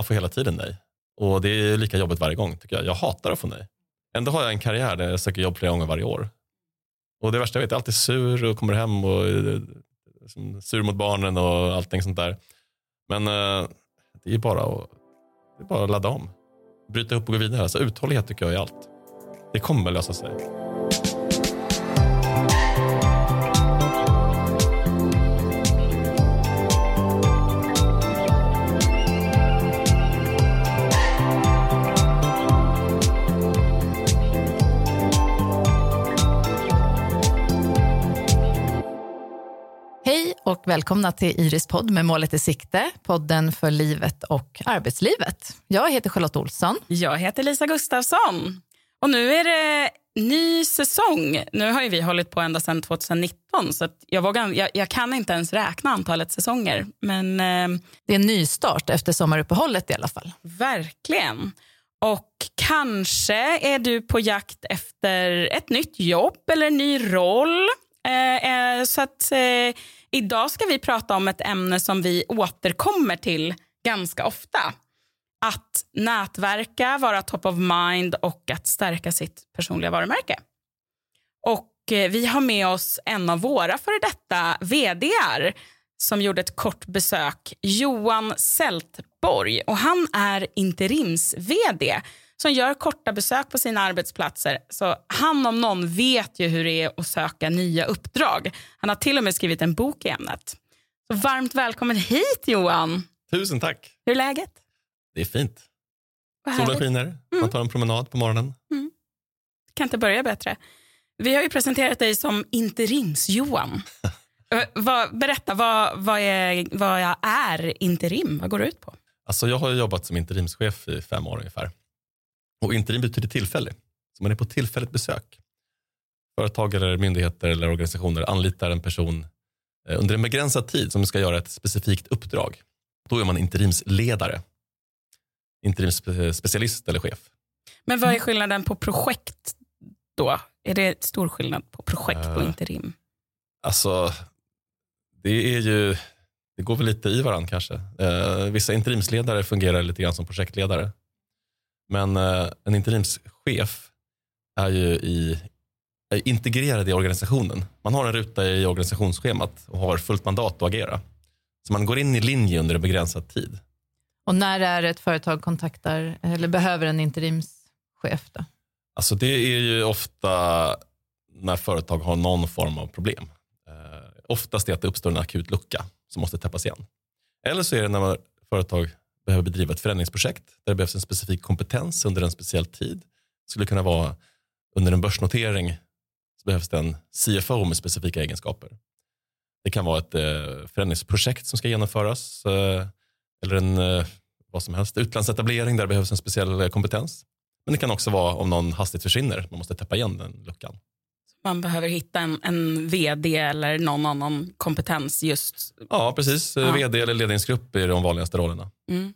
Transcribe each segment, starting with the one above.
Man får hela tiden nej. Och det är lika jobbigt varje gång tycker jag. Jag hatar att få nej. Ändå har jag en karriär där jag söker jobb flera gånger varje år. Och det värsta jag vet, jag är alltid sur och kommer hem och är liksom sur mot barnen och allting sånt där. Men eh, det är bara att, det är bara att ladda om. Bryta upp och gå vidare. Alltså, uthållighet tycker jag är allt. Det kommer lösa sig. Och välkomna till Iris podd med målet i sikte, podden för livet och arbetslivet. Jag heter Charlotte Olsson. Jag heter Lisa Gustafsson. Och nu är det ny säsong. Nu har vi hållit på ända sedan 2019 så jag, vågar, jag, jag, kan inte ens räkna antalet säsonger. Men, eh, det är en nystart efter sommaruppehållet i alla fall. Verkligen. Och kanske är du på jakt efter ett nytt jobb eller en ny roll. Eh, eh, så att eh, idag ska vi prata om ett ämne som vi återkommer till ganska ofta. Att nätverka, vara top of mind och att stärka sitt personliga varumärke. Och eh, vi har med oss en av våra före detta vdar som gjorde ett kort besök, Johan Sältborg. Och han är interims-vd som gör korta besök på sina arbetsplatser. Så han om någon vet ju hur det är att söka nya uppdrag. Han har till och med skrivit en bok i ämnet. Så varmt välkommen hit Johan. Tusen tack. Hur är läget? Det är fint. Solen skiner, mm. man tar en promenad på morgonen. Mm. Kan inte börja bättre. Vi har ju presenterat dig som interims-Johan. berätta, vad, vad, är, vad är interim? Vad går det ut på? Alltså jag har jobbat som interimschef i fem år ungefär. Och interim betyder tillfällig. Så man är på tillfälligt besök. Företag eller myndigheter eller organisationer anlitar en person eh, under en begränsad tid som ska göra ett specifikt uppdrag. Då är man interimsledare. Interimsspecialist eller chef. Men vad är skillnaden på projekt då? Är det stor skillnad på projekt och eh, interim? Alltså, det är ju, det går väl lite i varandra kanske. Uh, vissa interimsledare fungerar lite grann som projektledare. Men uh, en interimschef är ju i, är integrerad i organisationen. Man har en ruta i organisationsschemat och har fullt mandat att agera. Så man går in i linje under en begränsad tid. Och när är ett företag kontaktar eller behöver en interimschef? Då? Alltså det är ju ofta när företag har någon form av problem. Eh, oftast är det att det uppstår en akut lucka som måste täppas igen. Eller så är det när företag behöver bedriva ett förändringsprojekt där det behövs en specifik kompetens under en speciell tid. Det skulle kunna vara under en börsnotering så behövs det en CFO med specifika egenskaper. Det kan vara ett eh, förändringsprojekt som ska genomföras eh, eller en eh, vad som helst utlandsetablering där det behövs en speciell kompetens. Men det kan också vara om någon hastigt försvinner, man måste täppa igen den luckan. Man behöver hitta en, en vd eller någon annan kompetens just. Ja, precis. Ja. Vd eller ledningsgrupp är de vanligaste rollerna. Mm.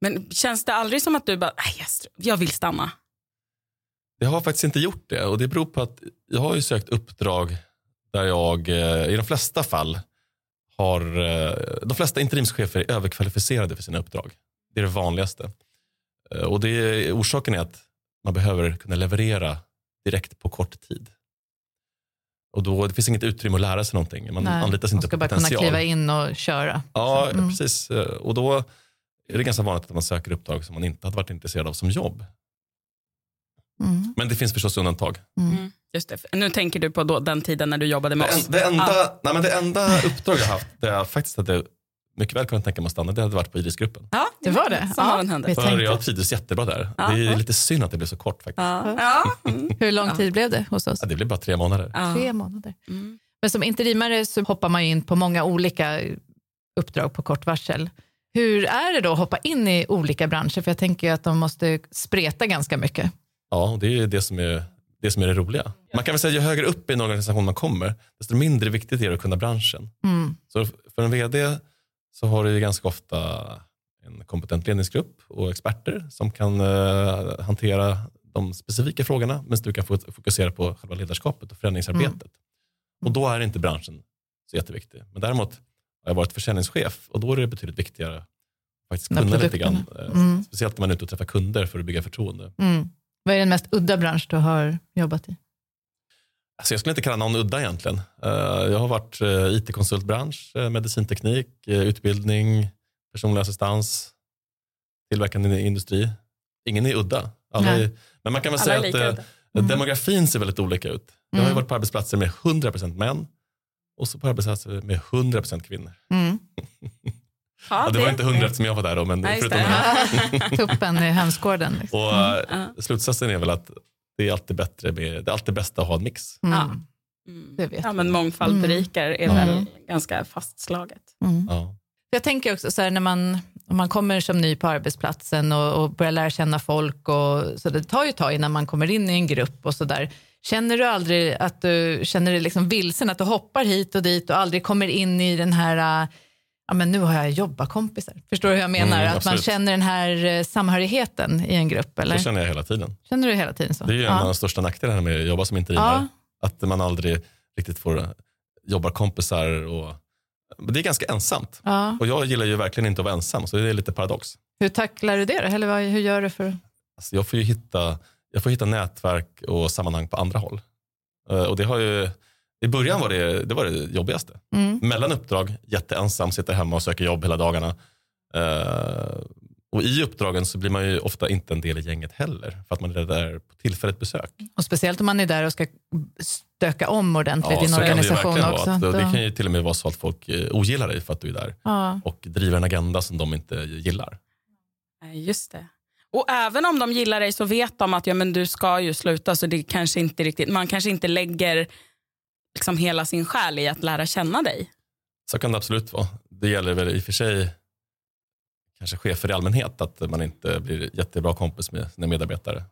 Men känns det aldrig som att du bara, nej, jag vill stanna? Det har faktiskt inte gjort det och det beror på att jag har ju sökt uppdrag där jag eh, i de flesta fall har, eh, de flesta interimschefer är överkvalificerade för sina uppdrag. Det är det vanligaste. Eh, och det, orsaken är att man behöver kunna leverera direkt på kort tid. Och då, det finns inget utrymme att lära sig någonting. Man Nej, anlitas inte man ska bara kunna kliva in och köra. Ja, mm. precis. Och då är det ganska vanligt att man söker uppdrag som man inte hade varit intresserad av som jobb. Mm. Men det finns förstås undantag. Mm. mm. Just det. Nu tänker du på då, den tiden när du jobbade med det oss? Det enda, ah. nej, men det enda uppdrag jag haft där jag faktiskt hade mycket väl kunnat tänka mig att stanna, det hade varit på Irisgruppen. Ja, det var det. Ja, För jag trivdes jättebra där. Ja. Det är lite synd att det blev så kort faktiskt. Ja. Mm. Hur lång tid blev det hos oss? Ja, det blev bara tre månader. Tre månader. Mm. Men som interimare så hoppar man in på många olika uppdrag på kort varsel. Hur är det då att hoppa in i olika branscher? För jag tänker att de måste spreta ganska mycket. Ja, det är det som är det som är det roliga. Man kan väl säga ju högre upp i en organisation man kommer, desto mindre viktigt är det att kunna branschen. Mm. Så för en vd så har du ganska ofta en kompetent ledningsgrupp och experter som kan uh, hantera de specifika frågorna medan du kan fokusera på själva ledarskapet och förändringsarbetet. Mm. Och då är inte branschen så jätteviktig. Men däremot har jag varit försäljningschef och då är det betydligt viktigare att faktiskt kunna lite grann. Eh, Mm. Speciellt när man är ute och träffar kunder för att bygga förtroende. Mm. Vad är den mest udda bransch du har jobbat i? Alltså jag skulle inte kalla någon udda egentligen. Eh, Jag har varit eh, IT-konsultbransch, medicinteknik, utbildning, personlig assistans, tillverkande industri. Ingen är udda. Alla är, men man kan väl Alla säga att eh. Mm. demografin ser väldigt olika ut. Jag har ju Mm. varit på arbetsplatser med 100% män och så på arbetsplatser med 100% kvinnor. Mm. Ja, det var inte 100 eftersom jag var där då, men just förutom det. det. Tuppen i hönsgården. Liksom. Och Ja. slutsatsen är väl att det är alltid bättre med, det är alltid bäst att ha en mix. Mm. Ja. Mm. Det ja, men mångfald Mm. berikar är Mm. väl ganska fastslaget. Mm. Ja. Jag tänker också så här, när man, om man kommer som ny på arbetsplatsen och, och börjar lära känna folk, och, så det tar ju ett tag innan man kommer in i en grupp och så där. Känner du aldrig att du känner dig liksom vilsen, att du hoppar hit och dit och aldrig kommer in i den här, äh, ja men nu har jag jobbarkompisar. Förstår du hur jag menar? Mm, att man känner den här eh, samhörigheten i en grupp, eller? Det känner jag hela tiden. Känner du hela tiden så? Det är ju en av ja. de största nackdelarna med att jobba som interimare. Ja. Att man aldrig riktigt får jobbarkompisar. Och, det är ganska ensamt. ja. Och jag gillar ju verkligen inte att vara ensam, så det är lite paradox. Hur tacklar du det då? Eller hur gör du för Alltså jag, får ju hitta, jag får hitta nätverk och sammanhang på andra håll. Eh, Och det har ju, I början var det det, var det jobbigaste. mm. Mellan uppdrag, jätteensam, sitter hemma och söker jobb hela dagarna. Eh, och i uppdragen så blir man ju ofta inte en del i gänget heller. För att man är där på tillfälligt besök. Och speciellt om man är där och ska stöka om ordentligt i en det organisation verkligen också. Att, det kan ju till och med vara så att folk eh, ogillar dig för att du är där. ja. Och driver en agenda som de inte gillar. Just det. Och även om de gillar dig så vet de att ja, men du ska ju sluta. Så det kanske inte riktigt, man kanske inte lägger liksom hela sin själ i att lära känna dig. Så kan det absolut vara. Det gäller väl i och för sig kanske chefer i allmänhet att man inte blir jättebra kompis med sina medarbetare.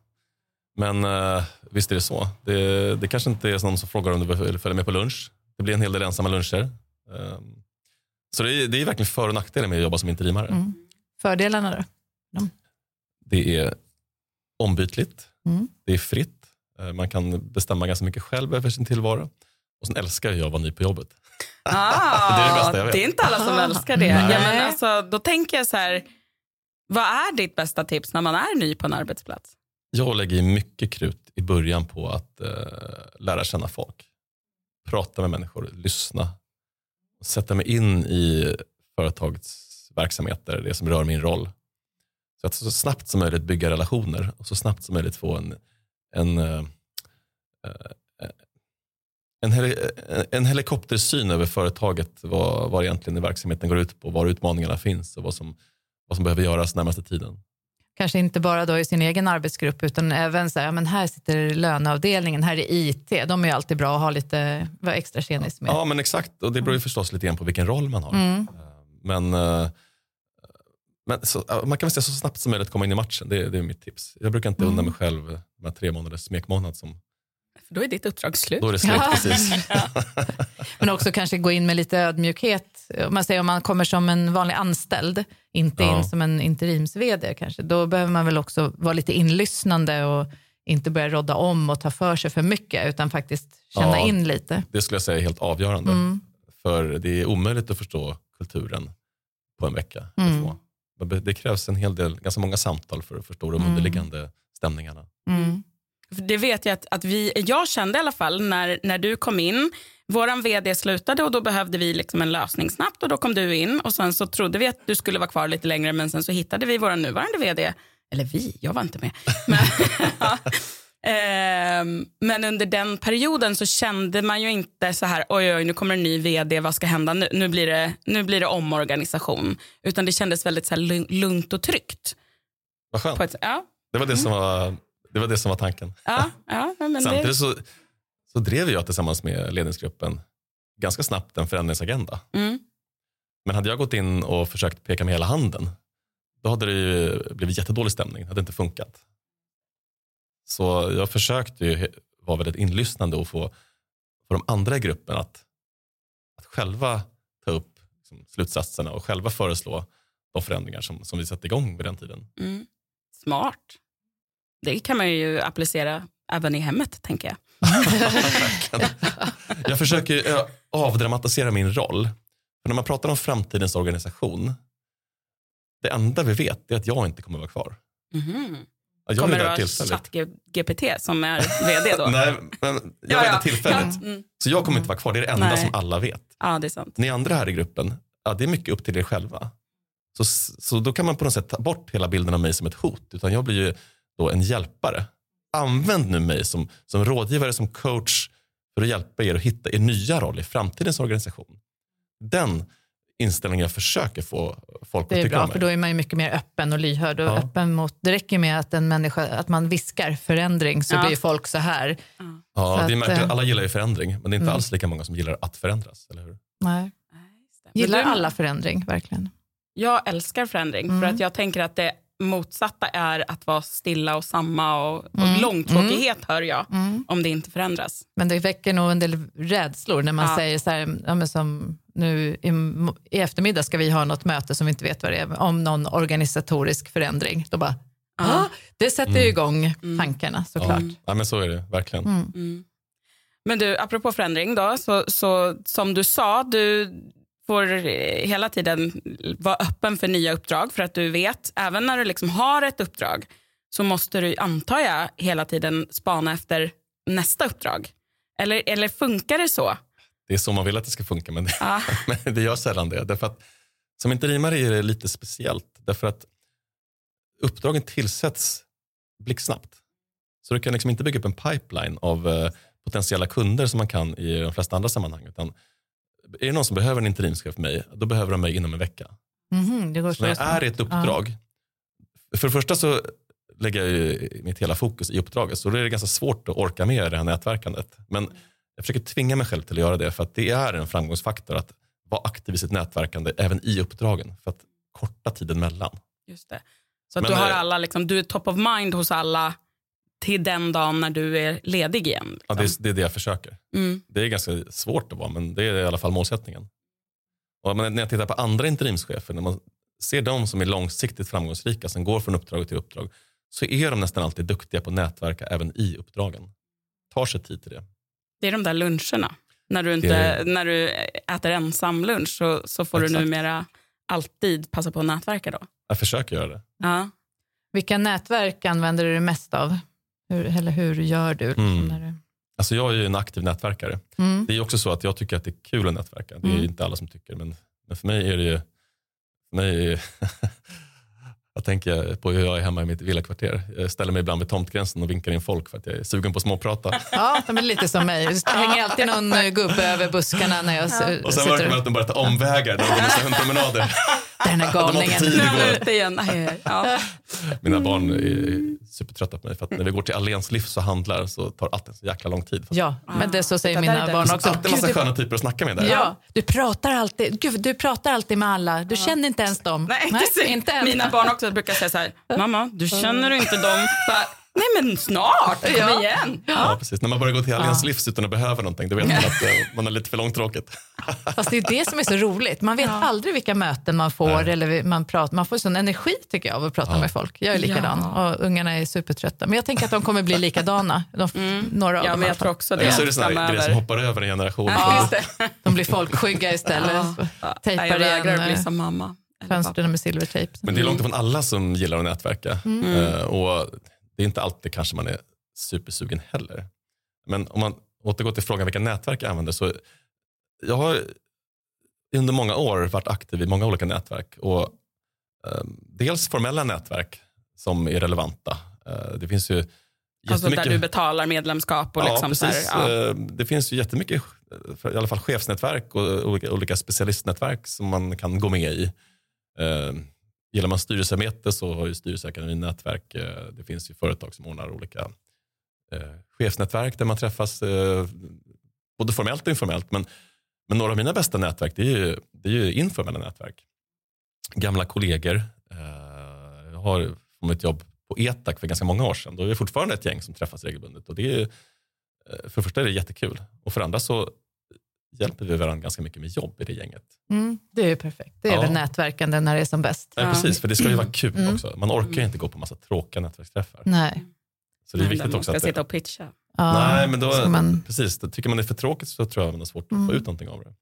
Men eh, visst är det så. Det, det kanske inte är någon som frågar om du vill följa med på lunch. Det blir en hel del ensamma luncher. Eh, så det är, det är verkligen för och nackdelar med att jobba som interimare. Mm. Fördelarna då? Det är ombytligt. Mm. Det är fritt. Eh, Man kan bestämma ganska mycket själv över sin tillvaro. Och sen älskar jag att vara ny på jobbet. Ah, Det är det bästa jag vet. Det är inte alla som Ah. älskar det. Ja, men alltså, då tänker jag så här, vad är ditt bästa tips när man är ny på en arbetsplats? Jag lägger mycket krut i början på att eh, lära känna folk. Prata med människor, lyssna. Sätta mig in i företagets verksamheter, det som rör min roll. Så att så snabbt som möjligt bygga relationer och så snabbt som möjligt få en, en, eh, eh, en, en helikoptersyn över företaget, vad, vad egentligen verksamheten går ut på, var utmaningarna finns och vad som, vad som behöver göras närmaste tiden. Kanske inte bara då i sin egen arbetsgrupp utan även så här, ja, men här sitter löneavdelningen, här är IT. De är alltid bra att ha lite, vara extra tjenis med. Ja, men exakt. Och det beror ju förstås lite grann på vilken roll man har. Mm. Eh, Men, men så, ja, man kan väl säga så snabbt som möjligt komma in i matchen. Det, det är mitt tips. Jag brukar inte Mm. unna mig själv de här tre månaders smekmånad. Som, För då är ditt uppdrag slut. då är det slut Ja. precis. Men också kanske gå in med lite ödmjukhet. Om man säger om man kommer som en vanlig anställd, inte Ja. in som en interims-vd kanske, då behöver man väl också vara lite inlyssnande och inte börja rodda om och ta för sig för mycket utan faktiskt känna Ja. in lite. Det skulle jag säga är helt avgörande. Mm. För det är omöjligt att förstå kulturen på en vecka. eller Mm. Det krävs en hel del, ganska många samtal för att förstå de Mm. underliggande stämningarna. Mm. Det vet jag att, att vi, jag kände i alla fall när, när du kom in. Vår vd slutade och då behövde vi liksom en lösning snabbt och då kom du in och sen så trodde vi att du skulle vara kvar lite längre men sen så hittade vi vår nuvarande vd. Eller vi, jag var inte med. Men, ja. Ehm, men under den perioden så kände man ju inte så här oj oj nu kommer en ny vd, vad ska hända nu? Nu blir det, nu blir det omorganisation. Utan det kändes väldigt så här lugn- lugnt och tryggt. Vad skönt. Ett, ja, Det var det som var, det var, det som var tanken. ja, ja, men Samtidigt så, så drev jag tillsammans med ledningsgruppen ganska snabbt en förändringsagenda. mm. Men hade jag gått in och försökt peka med hela handen, då hade det blivit jättedålig stämning. Det hade inte funkat. Så jag försökte ju vara väldigt inlyssnande och få, få de andra i gruppen att, att själva ta upp liksom, slutsatserna och själva föreslå de förändringar som, som vi satte igång vid den tiden. Mm. Smart. Det kan man ju applicera även i hemmet, tänker jag. Jag försöker eh, avdramatisera min roll. För när man pratar om framtidens organisation Det enda vi vet är att jag inte kommer vara kvar. Mhm. Ja, Jag Kommer det vara. ChatGPT som är vd då? Nej, men jag är där tillfälligt. Ja, mm. Så jag kommer inte vara kvar. Det är det enda Nej. som alla vet. ja, det är sant. Ni andra här i gruppen, ja, det är mycket upp till er själva. Så, så då kan man på något sätt ta bort hela bilden av mig som ett hot. Utan jag blir ju då en hjälpare. Använd nu mig som, som rådgivare, som coach för att hjälpa er att hitta er nya roll i framtidens organisation. Den inställningen jag försöker få folk att Det är tycka bra, om för mig. då är man ju mycket mer öppen och lyhörd. Och Ja. öppen mot, det räcker med att en människa, att man viskar förändring så Ja. blir folk så här. Ja, så det är att, märkligt. eh, Alla gillar ju förändring, men det är inte Mm. alls lika många som gillar att förändras. Eller hur? Nej. Gillar alla förändring, verkligen. Jag älskar förändring Mm. för att jag tänker att det motsatta är att vara stilla och samma och, och Mm. långtråkighet hör jag om det inte förändras. Men det väcker nog en del rädslor när man Ja. säger så här, ja, men som nu i, i eftermiddag ska vi ha något möte som vi inte vet vad det är, om någon organisatorisk förändring. Då bara, Ja. ja. det sätter ju igång tankarna såklart. Ja. ja, men så är det verkligen. Mm. Men du, apropå förändring då, så, så som du sa, du får hela tiden vara öppen för nya uppdrag för att du vet, även när du liksom har ett uppdrag så måste du, antar jag, hela tiden spana efter nästa uppdrag. Eller, eller funkar det så? Det är så man vill att det ska funka, men det, Ja. men det gör sällan det. Därför att, som interimare är det lite speciellt. Därför att uppdragen tillsätts blixtsnabbt. Så du kan liksom inte bygga upp en pipeline av eh, potentiella kunder som man kan i de flesta andra sammanhang. Utan är det någon som behöver en interimschef för mig, då behöver de mig inom en vecka. Det går Så när jag är i ett uppdrag, för det första så lägger jag mitt hela fokus i uppdraget, så då är det ganska svårt att orka med det här nätverkandet. Men jag försöker tvinga mig själv till att göra det, för att det är en framgångsfaktor att vara aktiv i sitt nätverkande även i uppdragen, för att korta tiden mellan. Just det. Så att Men, du har eh, alla, liksom, du är top of mind hos alla till den dagen när du är ledig igen. Ja, Liksom. det, är, det är det jag försöker. mm. Det är ganska svårt att vara, men det är i alla fall målsättningen. Och när jag tittar på andra interimschefer, när man ser de som är långsiktigt framgångsrika, som går från uppdrag till uppdrag, så är de nästan alltid duktiga på att nätverka även i uppdragen. Tar sig tid till det. Det är de där luncherna. När du, inte, är- när du äter ensam lunch så, så får du Exakt. numera alltid passa på att nätverka då. Jag försöker göra det. Ja. Vilka nätverk använder du mest av? Hur, eller hur gör du? Liksom, Mm. när du... Alltså jag är ju en aktiv nätverkare. Mm. Det är också så att jag tycker att det är kul att nätverka. Det är Mm. inte alla som tycker, men, men för mig är det ju... För mig är, jag tänker på hur jag är hemma i mitt villakvarter. Jag ställer mig ibland vid tomtgränsen och vinkar in folk för att jag är sugen på att småprata. Ja, de är lite som mig. Det hänger alltid någon gubbe över buskarna när jag s- Och sen märker man att de börjar ta omvägar när de organiserar hundpromenader. Den här De har inte galningen. går. ute igen. Ja. Mina barn är supertrötta på mig för att när vi går till Allens livs och handlar så tar allt en så jäkla lång tid. Ja, men det så säger Titta, där mina är det. barn Så också. alltid massa Gud, du- sköna typer att snacka med där. Ja, du pratar alltid, gud, du pratar alltid med alla. Du känner inte ens dem. Nej, det ser- inte än. Mina barn också brukar säga så här, mamma, du känner inte dem. Bara, Nej men snart, kom Ja. igen. Ja, precis. När man börjar gå till Allens livs utan att behöva någonting, då vet man att eh, man har lite för långtråkigt. Fast det är det som är så roligt. Man vet aldrig vilka möten man får. Nej. Eller man, pratar, man får sån energi tycker jag av att prata med folk. Jag är likadan Ja. och ungarna är supertrötta. Men jag tänker att de kommer bli likadana. De, Några av Ja, dem men jag tror också det. Eller så är det sådana grejer som hoppar över en generation. Ja. De blir folkskygga istället. Ja. Tejpar jag vägrar igen bli som mamma. Fönstren med silvertejp. Men det är långt ifrån alla som gillar att nätverka. Mm. Eh, och det är inte alltid kanske man är supersugen heller. Men om man återgår till frågan vilka nätverk jag använder. Så jag har under många år varit aktiv i många olika nätverk. Och, eh, dels formella nätverk som är relevanta. Eh, det finns ju Alltså där du betalar medlemskap och liksom ja, så här, precis. ja. Eh, Det finns ju jättemycket, i alla fall chefsnätverk och olika, olika specialistnätverk som man kan gå med i. Eh, Gillar man styrelsearbete så har ju Styrelseakademin nätverk. Eh, Det finns ju företag som ordnar olika eh, chefsnätverk där man träffas eh, både formellt och informellt. Men, men några av mina bästa nätverk det är ju, det är ju informella nätverk. Gamla kollegor. Eh, Jag har från mitt jobb på ETAC för ganska många år sedan. Då är vi fortfarande ett gäng som träffas regelbundet. Och det är, eh, för det första är det jättekul och för det andra så hjälper vi varandra ganska mycket med jobb i det gänget. Mm, det är ju perfekt. Det är Ja. väl nätverkande när det är som bäst. Nej, Ja. precis, för det ska ju vara kul Mm. också. Man orkar ju inte gå på massa tråkiga nätverksträffar. Nej. Så det är viktigt man också ska att sitta det, och pitcha. Ja, Nej, men då, man, precis, då tycker man det är för tråkigt så tror jag man har svårt att Mm. få ut någonting av det.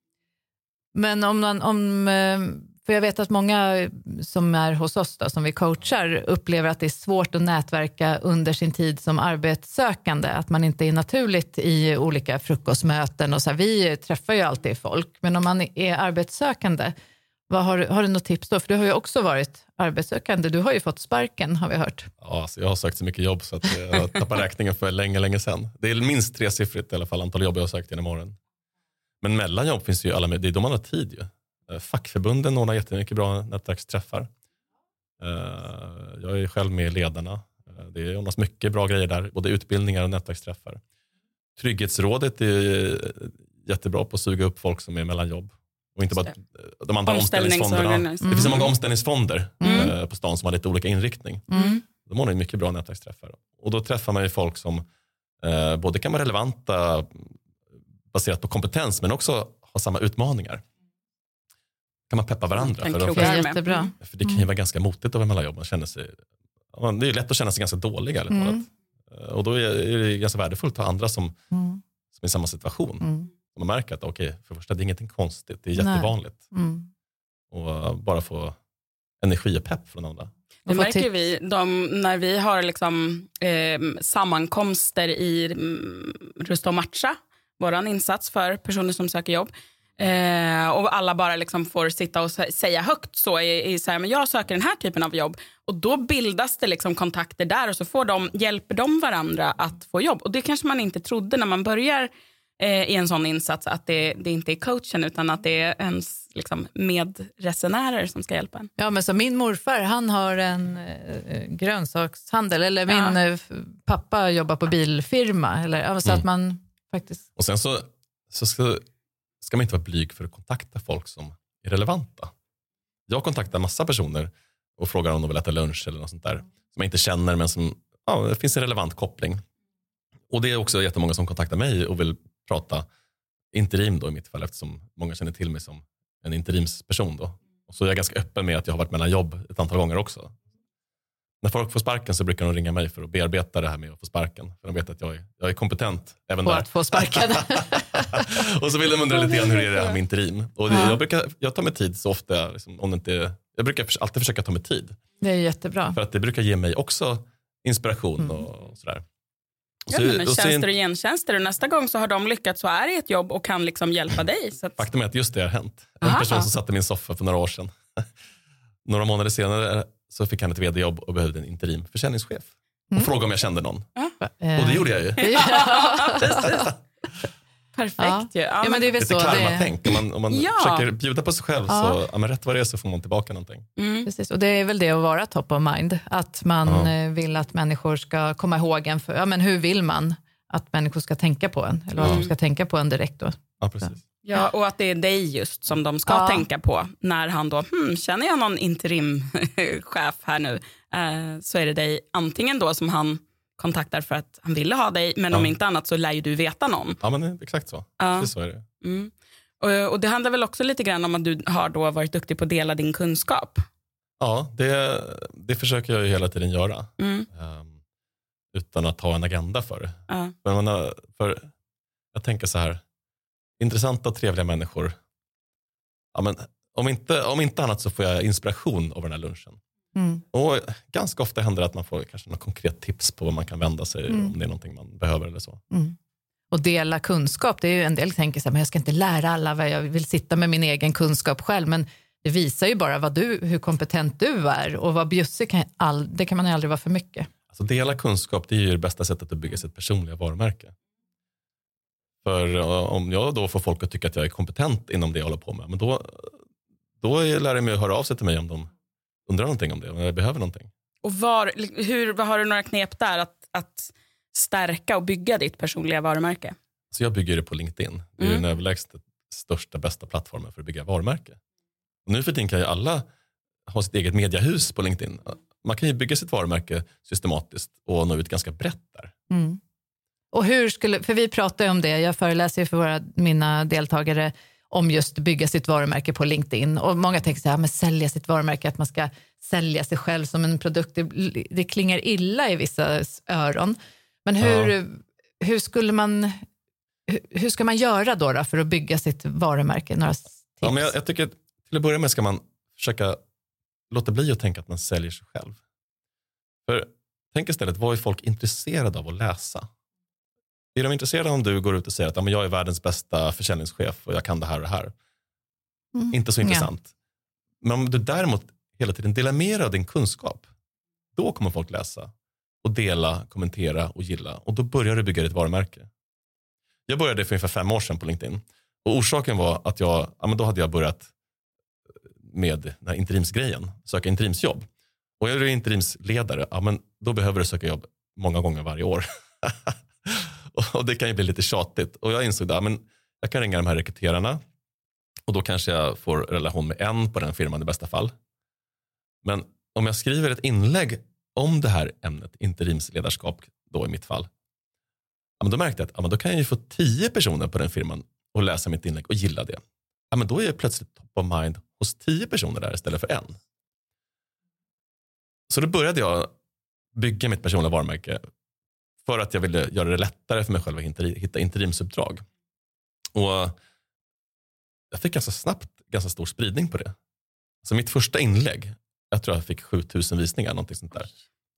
men om man, om, eh, för jag vet att många som är hos oss, då, som vi coachar, upplever att det är svårt att nätverka under sin tid som arbetssökande. Att man inte är naturligt i olika frukostmöten. Och så här, vi träffar ju alltid folk, men om man är arbetssökande, vad har, har du något tips då? För du har ju också varit arbetssökande. Du har ju fått sparken har vi hört. Ja, alltså jag har sökt så mycket jobb så att jag tappar räkningen för länge, länge sedan. Det är minst tresiffrigt i alla fall antal jobb jag har sökt genom åren. Men mellan jobb finns det ju alla, det är då man har tid ju. Eh, fackförbunden ordnar jättemycket bra nätverksträffar. Eh, jag är själv med i Ledarna. Eh, det ordnas mycket bra grejer där, både utbildningar och nätverksträffar. Trygghetsrådet är jättebra på att suga upp folk som är mellan jobb. Och inte bara de andra omställningsfonderna. Mm. Det finns så många omställningsfonder mm. på stan som har lite olika inriktning. Mm. De ordnar mycket bra nätverksträffar. Och då träffar man ju folk som eh, både kan vara relevanta baserat på kompetens men också ha samma utmaningar kan man peppa varandra. För, för, för, jättebra. för det kan ju vara ganska motigt att vara mellanjobb. Man känner sig, det är lätt att känna sig ganska dålig. Mm. Och då är det ganska värdefullt att ha andra som, mm. som är i samma situation. Mm. Man märker att okay, för det första, det är ingenting konstigt, det är jättevanligt. Mm. Och bara få energi och pepp från andra. Det märker vi de, när vi har liksom, eh, sammankomster i mm, Rusta och matcha, vår insats för personer som söker jobb. Eh, och alla bara liksom får sitta och säga högt så, i, i så här, men jag söker den här typen av jobb. Och då bildas det liksom kontakter där och så får de, hjälper de varandra att få jobb. Och det kanske man inte trodde när man börjar eh, i en sån insats att det, det inte är coachen utan att det är ens liksom, medresenärer som ska hjälpa en. Ja, men så min morfar han har en eh, grönsakshandel eller min ja. Eh, pappa jobbar på bilfirma. Eller, så mm. att man faktiskt... Och sen så, så ska ska man inte vara blyg för att kontakta folk som är relevanta. Jag kontaktar massa personer och frågar om de vill äta lunch eller något sånt där. Som jag inte känner men som ja, det finns en relevant koppling. Och det är också jättemånga som kontaktar mig och vill prata interim då i mitt fall eftersom många känner till mig som en interimsperson. Då. Och så är jag ganska öppen med att jag har varit mellan jobb ett antal gånger också när folk får sparken så brukar de ringa mig för att bearbeta det här med att få sparken. För de vet att jag är, jag är kompetent även på där. att få sparken. och så vill de undra lite grann hur är det här med interim. Och det, jag, brukar, jag tar mig tid så ofta, liksom, om det inte, jag brukar alltid försöka ta mig tid. Det är jättebra. För att det brukar ge mig också inspiration mm. och sådär. Ja, men tjänster och gentjänster och nästa gång så har de lyckats och är i ett jobb och kan liksom hjälpa dig. Så att... Faktum är att just det har hänt. En Aha. person som satt i min soffa för några år sedan. några månader senare så fick han ett vd-jobb och behövde en interim försäljningschef. Mm. Och frågade om jag kände någon. Ja. Och det gjorde jag ju. Perfekt ja. ju. Ja, men det är väl Lite karma-tänk. Om man, om man ja. försöker bjuda på sig själv så, ja, men rätt vad det är så får man tillbaka någonting. Mm. Precis, och det är väl det att vara top of mind. Att man ja. Eh, vill att människor ska komma ihåg en. För, ja, men hur vill man att människor ska tänka på en? Eller att mm. de ska tänka på en direkt då. Ja, precis. Ja, och att det är dig just som de ska ja. tänka på när han då, hmm, känner jag någon interimchef här nu, eh, så är det dig antingen då som han kontaktar för att han ville ha dig, men ja. om inte annat så lär ju du veta någon. Ja, men exakt så. Ja. Precis så är det. Mm. Och, och, det handlar väl också lite grann om att du har då varit duktig på att dela din kunskap. Ja, det, det försöker jag ju hela tiden göra. Mm. Um, utan att ha en agenda för det. Ja. Men man, för jag tänker så här, intressanta och trevliga människor. Ja, men, om, inte, om inte annat så får jag inspiration av den här lunchen. Mm. Och ganska ofta händer det att man får kanske något konkret tips på vad man kan vända sig mm. om det är någonting man behöver eller så. Mm. Och dela kunskap, det är ju en del tänker så här, men jag ska inte lära alla, vad jag vill sitta med min egen kunskap själv, men det visar ju bara vad du, hur kompetent du är och vad bjussig kan, all, det kan man aldrig vara för mycket. Alltså dela kunskap, det är ju det bästa sättet att bygga sitt personliga varumärke. För om jag då får folk att tycka att jag är kompetent inom det jag håller på med, men då, då lär de mig höra av sig till mig om de undrar någonting om det, om jag behöver någonting. Och var, hur, har du några knep där att, att stärka och bygga ditt personliga varumärke? Så jag bygger det på LinkedIn. Det är mm. den överlägset största, bästa plattformen för att bygga varumärke. Och nu för tiden kan ju alla ha sitt eget mediahus på LinkedIn. Man kan ju bygga sitt varumärke systematiskt och nå ut ganska brett där. Mm. Och hur skulle, för vi pratar om det, jag föreläser för våra, mina deltagare om just bygga sitt varumärke på LinkedIn. Och många tänker så här, men sälja sitt varumärke, att man ska sälja sig själv som en produkt. Det, det klingar illa i vissa öron. Men hur, ja. hur skulle man hur, hur, ska man göra då, då, för att bygga sitt varumärke? Några tips? Ja, men jag, jag tycker till att börja med ska man försöka låta bli att tänka att man säljer sig själv. För tänk istället, vad är folk intresserade av att läsa? Är de intresserade om du går ut och säger att jag är världens bästa försäljningschef och jag kan det här och det här? Mm. Inte så intressant. Ja. Men om du däremot hela tiden delar med dig av din kunskap, då kommer folk läsa och dela, kommentera och gilla. Och då börjar du bygga ditt varumärke. Jag började för ungefär fem år sedan på LinkedIn. Och orsaken var att jag, ja, men då hade jag börjat med den här interimsgrejen, söka interimsjobb. Och jag är interimsledare, ja, men då behöver du söka jobb många gånger varje år. och det kan ju bli lite tjatigt. Och jag insåg att jag kan ringa de här rekryterarna och då kanske jag får relation med en på den firman i bästa fall. Men om jag skriver ett inlägg om det här ämnet, interimsledarskap då i mitt fall, ja, men då märkte jag att ja, men då kan jag ju få tio personer på den firman och läsa mitt inlägg och gilla det. Ja, men då är jag plötsligt top of mind hos tio personer där istället för en. Så då började jag bygga mitt personliga varumärke för att jag ville göra det lättare för mig själv att hitta interimsuppdrag. Och jag fick ganska snabbt ganska stor spridning på det. Så mitt första inlägg, jag tror jag fick 7000 visningar, någonting sånt där.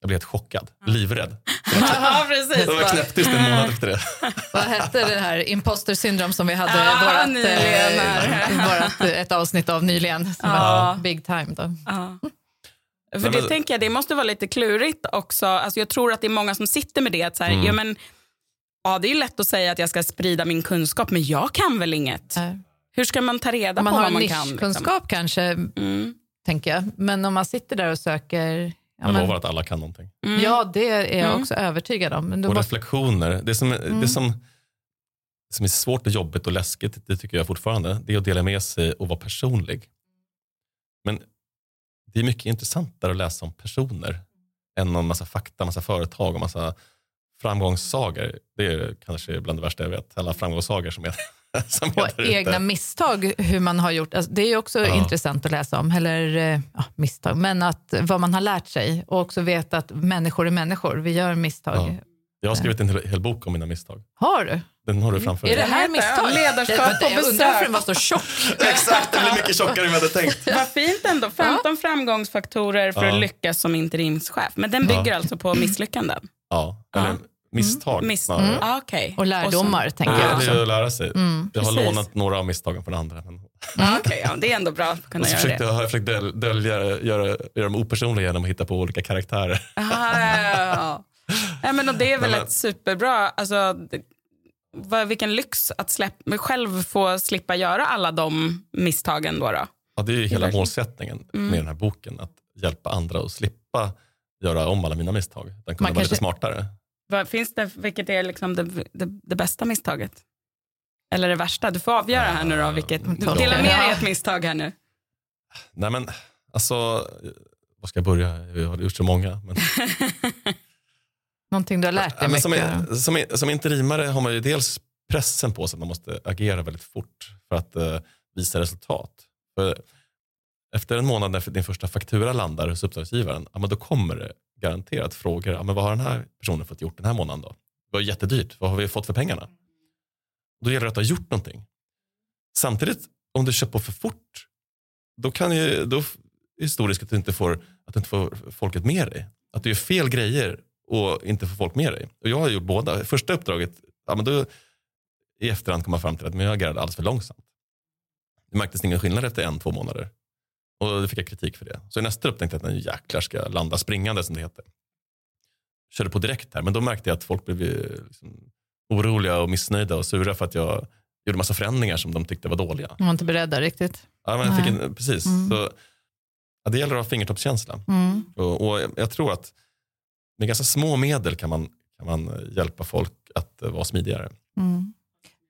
Jag blev helt chockad, livrädd. Ja, precis. Det var knäpptyst en månad efter det. Vad hette det här imposter syndrom som vi hade ah, vårat, eh, vårat, ett avsnitt av nyligen? Som ah. var big time. Då. Ah. För det tänker jag, det måste vara lite klurigt också. Alltså jag tror att det är många som sitter med det. Att så här, mm. ja, men, ja, det är lätt att säga att jag ska sprida min kunskap, men jag kan väl inget. Äh. Hur ska man ta reda man på vad man kan? Man har kunskap kanske, mm. tänker jag. Men om man sitter där och söker Ja, jag lovar att alla kan någonting. Mm. Ja, det är jag mm. också övertygad om. Men och måste... reflektioner. Det som, mm. det som, som är svårt och jobbigt och läskigt, det tycker jag fortfarande, det är att dela med sig och vara personlig. Men det är mycket intressantare att läsa om personer än om massa fakta, massa företag och massa framgångssagor. Det är kanske bland det värsta jag vet. Alla framgångssagor som är som och egna ute. misstag, hur man har gjort. Alltså, det är också ja. intressant att läsa om. Eller eh, ja, misstag, men att, vad man har lärt sig. Och också veta att människor är människor. Vi gör misstag. Ja. Jag har skrivit en hel, hel, bok om mina misstag. Har du? Den har du framför dig. Är det här misstag? Ledarskap på besök. Jag undrar varför den var så tjock. Exakt, det blir mycket tjockare än jag hade tänkt. Vad fint ändå. 15 ja. framgångsfaktorer för att lyckas som interimschef. Men den bygger alltså på misslyckanden? Ja, eller misstag. Miss mm. ah, okay. Och lärdomar, och tänker jag. Det är att lära sig. Mm. Jag har Precis. lånat några av misstagen från andra. Men... Ah, okay, ja, det är ändå bra att kunna göra försökte, det. Jag har försökt dölja, göra, göra dem opersonliga genom att hitta på olika karaktärer. Ah, ja, ja, ja. men, och det är väl men, ett superbra... Alltså, vad, vilken lyx att släpp, själv få slippa göra alla de misstagen. Då, då. Ja, det är ju hela målsättningen mm. med den här boken. Att hjälpa andra att slippa göra om alla mina misstag. Den kunna vara kanske... lite smartare. Vad, finns det, vilket är liksom det, det, det, bästa misstaget? Eller det värsta? Du får avgöra här nu då. Vilket, dela med dig ett misstag här nu. Nej men, alltså, var ska jag börja? Vi har gjort så många. Men... Någonting du har lärt dig ja, mycket? Som, som, som interimare har man ju dels pressen på sig att man måste agera väldigt fort för att uh, visa resultat. För efter en månad när din första faktura landar hos uppdragsgivaren, ja, men då kommer det garanterat frågor. Ja, men vad har den här personen fått gjort den här månaden då? Det var jättedyrt. Vad har vi fått för pengarna? Då gäller det att har gjort någonting. Samtidigt, om du kör på för fort, då, kan ju, då är det stor risk att du inte får, att du inte får folket med dig. Att du gör fel grejer och inte får folk med dig. Och jag har gjort båda. Första uppdraget, ja, men då, i efterhand kom man fram till att men jag agerade alldeles för långsamt. Det märktes ingen skillnad efter en, två månader. Och då fick jag kritik för det. Så i nästa upp tänkte jag att den jäklar ska landa springande som det heter. Körde på direkt här, men då märkte jag att folk blev liksom oroliga och missnöjda och sura för att jag gjorde massa förändringar som de tyckte var dåliga. De var inte beredda riktigt. Ja, men jag fick en, precis. Mm. Så, ja, det gäller att ha fingertoppskänsla. Mm. Och, och, jag tror att med ganska små medel kan man, kan man hjälpa folk att vara smidigare. Mm.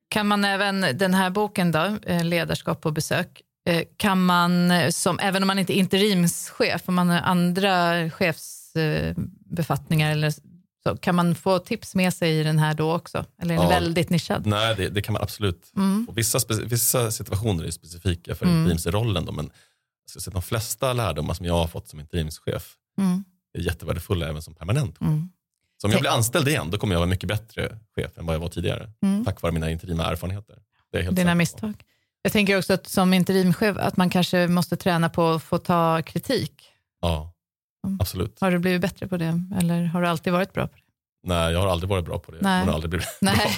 Kan man även, den här boken då, eh, Ledarskap på besök, Eh, kan man, som, även om man inte är interimschef, om man har andra chefsbefattningar eller så, kan man få tips med sig i den här då också? Eller är den ja, väldigt nischad? Nej, det, det kan man absolut. Mm. vissa, vissa situationer är specifika för mm. interimsrollen. Då, men de flesta lärdomar som jag har fått som interimschef mm. Är jättevärdefulla även som permanent. Mm. Så om jag blir anställd igen, då kommer jag vara mycket bättre chef än vad jag var tidigare. Mm. Tack vare mina interima erfarenheter. Det är helt Dina misstag. Jag tänker också att som interimchef att man kanske måste träna på att få ta kritik. Ja, Mm. absolut. Har du blivit bättre på det eller har du alltid varit bra på det? Nej, jag har aldrig varit bra på det. Jag Nej. kommer aldrig Nej.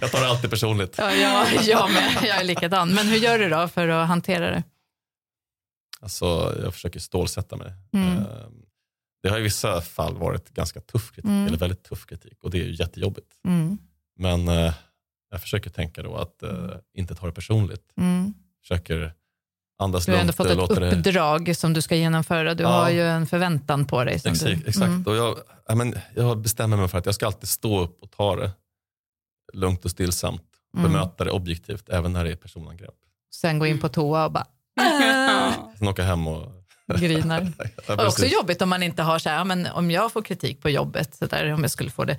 jag tar det alltid personligt. Ja, jag, jag med, jag är likadan. Men hur gör du då för att hantera det? Alltså, jag försöker stålsätta mig. Mm. Det har i vissa fall varit ganska tuff kritik, Mm. eller väldigt tuff kritik och det är ju jättejobbigt. Mm. Men eh, jag försöker tänka då att eh, inte ta det personligt. Mm. Försöker andas Du har ändå lugnt fått och ett låta det... uppdrag som du ska genomföra. Du Ja. har ju en förväntan på dig. Exakt. du, exakt. Mm. Och jag, ja, men, jag bestämmer mig för att jag ska alltid stå upp och ta det lugnt och stillsamt. Och Mm. bemöta det objektivt, även när det är personangrepp. Sen gå in på toa och bara. Sen åka hem och... grinar. Ja, Och också jobbigt om man inte har så här, ja, men om jag får kritik på jobbet, så där, om jag skulle få det,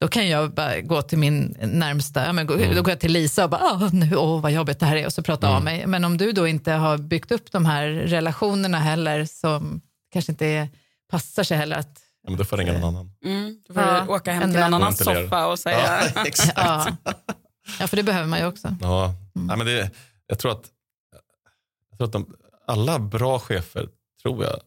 då kan jag bara gå till min närmsta, ja, men gå, Mm. då går jag till Lisa och bara, ah, nu, åh vad jobbigt det här är, och så prata Mm. av mig. Men om du då inte har byggt upp de här relationerna heller, som kanske inte är, passar sig heller att ja, men då får jag ringa någon annan. Mm, då får Ja, du åka hem till någon annans soffa och säga... Ja, exakt. Ja, för det behöver man ju också. Ja. Mm. Nej, men det, jag tror att, jag tror att de, alla bra chefer, tror jag,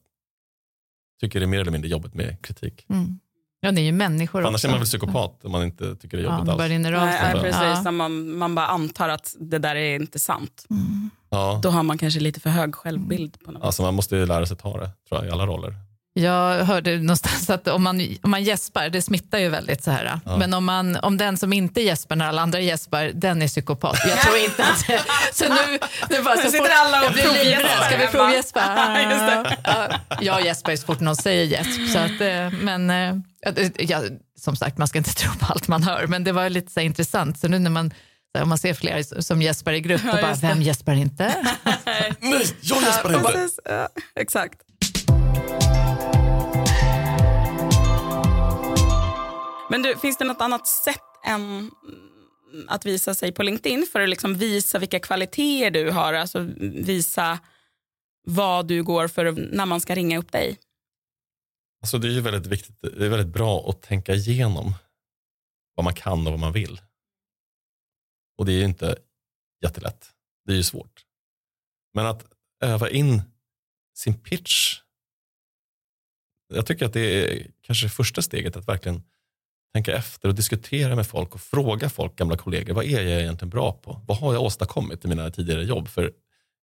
tycker det är mer eller mindre jobbigt med kritik. Mm. Ja, det är ju människor Annars också. är man väl psykopat om man inte tycker det är Ja, jobbigt bara alls. Nej, precis. Ja. Man, man bara antar att det där är inte sant. Mm. Ja. Då har man kanske lite för hög självbild. på något. Alltså man måste ju lära sig ta det, tror jag, i alla roller. Jag hörde någonstans att om man, om man gäspar, det smittar ju väldigt så här. Ja. Men om, man, om den som inte gäspar när alla andra gäspar, den är psykopat. Jag tror inte att... Så nu, nu bara, så sitter alla och provgäspar Ska vi provgäspa? Ja, jag gäspar ju så fort någon säger gäsp. Så att, eh, men eh, ja, som sagt, man ska inte tro på allt man hör. Men det var lite så här intressant. Så nu när man, om man ser flera som gäspar i grupp, Ja, och bara, vem gäspar inte? Nej, jag gäspar inte! Precis, ja, exakt. Men du, finns det något annat sätt än att visa sig på LinkedIn för att liksom visa vilka kvaliteter du har? Alltså visa vad du går för när man ska ringa upp dig? Alltså det är ju väldigt viktigt, det är väldigt bra att tänka igenom vad man kan och vad man vill. Och det är ju inte jättelätt. Det är ju svårt. Men att öva in sin pitch. Jag tycker att det är kanske första steget att verkligen tänka efter och diskutera med folk och fråga folk, gamla kollegor, vad är jag egentligen bra på? Vad har jag åstadkommit i mina tidigare jobb? För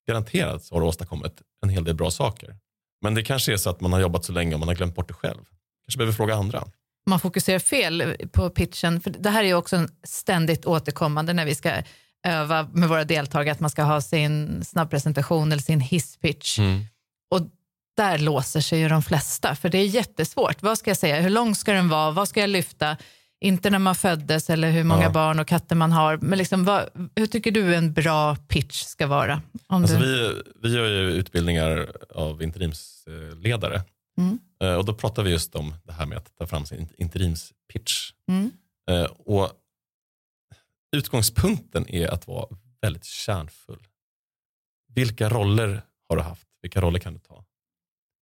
garanterat så har du åstadkommit en hel del bra saker. Men det kanske är så att man har jobbat så länge och man har glömt bort det själv. Kanske behöver fråga andra. man fokuserar fel på pitchen. För det här är också en ständigt återkommande när vi ska öva med våra deltagare, att man ska ha sin snabbpresentation eller sin hisspitch. Och där låser sig ju de flesta, för det är jättesvårt. Vad ska jag säga? Hur lång ska den vara? Vad ska jag lyfta? Inte när man föddes eller hur många Ja. barn och katter man har. Men liksom, vad, hur tycker du en bra pitch ska vara? Alltså du, vi, vi gör ju utbildningar av interimsledare. Mm. Eh, Och då pratar vi just om det här med att ta fram sin interimspitch. Mm. Eh, Och utgångspunkten är att vara väldigt kärnfull. Vilka roller har du haft? Vilka roller kan du ta?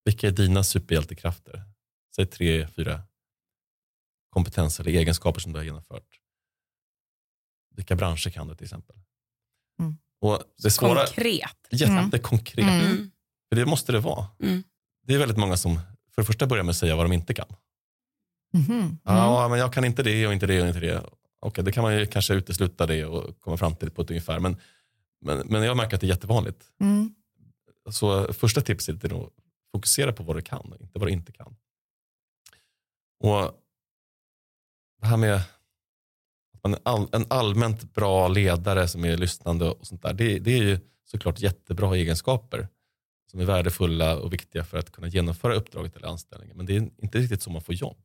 Vilka är dina superhjältekrafter? Säg tre, fyra kompetenser eller egenskaper som du har genomfört. Vilka branscher kan du till exempel? Mm. Och det svåra, Konkret. jättekonkret. Mm. Mm. För det måste det vara. Mm. Det är väldigt många som för det första börjar med att säga vad de inte kan. Mhm. Mm. Ja, men jag kan inte det och inte det och inte det. Okej, det kan man ju kanske utesluta det och komma fram till på ett ungefär. Men, men, men jag märker att det är jättevanligt. Mm. Så första tipset är nog fokusera på vad du kan, inte vad du inte kan. Och det här med att man är all, en allmänt bra ledare som är lyssnande och sånt där. Det, det är ju såklart jättebra egenskaper som är värdefulla och viktiga för att kunna genomföra uppdraget eller anställningen. Men det är inte riktigt så man får jobb.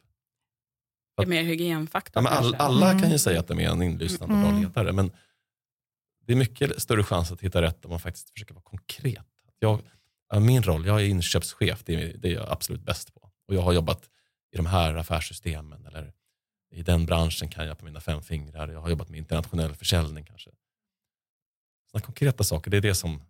Det är mer hygienfaktor Ja, men all, alla Mm. kan ju säga att de är en inlyssnande och bra Mm. ledare. Men det är mycket större chans att hitta rätt om man faktiskt försöker vara konkret. Jag, ja, min roll, jag är inköpschef, det är, det är jag absolut bäst på. Och jag har jobbat i de här affärssystemen eller i den branschen kan jag på mina fem fingrar. Jag har jobbat med internationell försäljning kanske. Sådana konkreta saker, det är det som,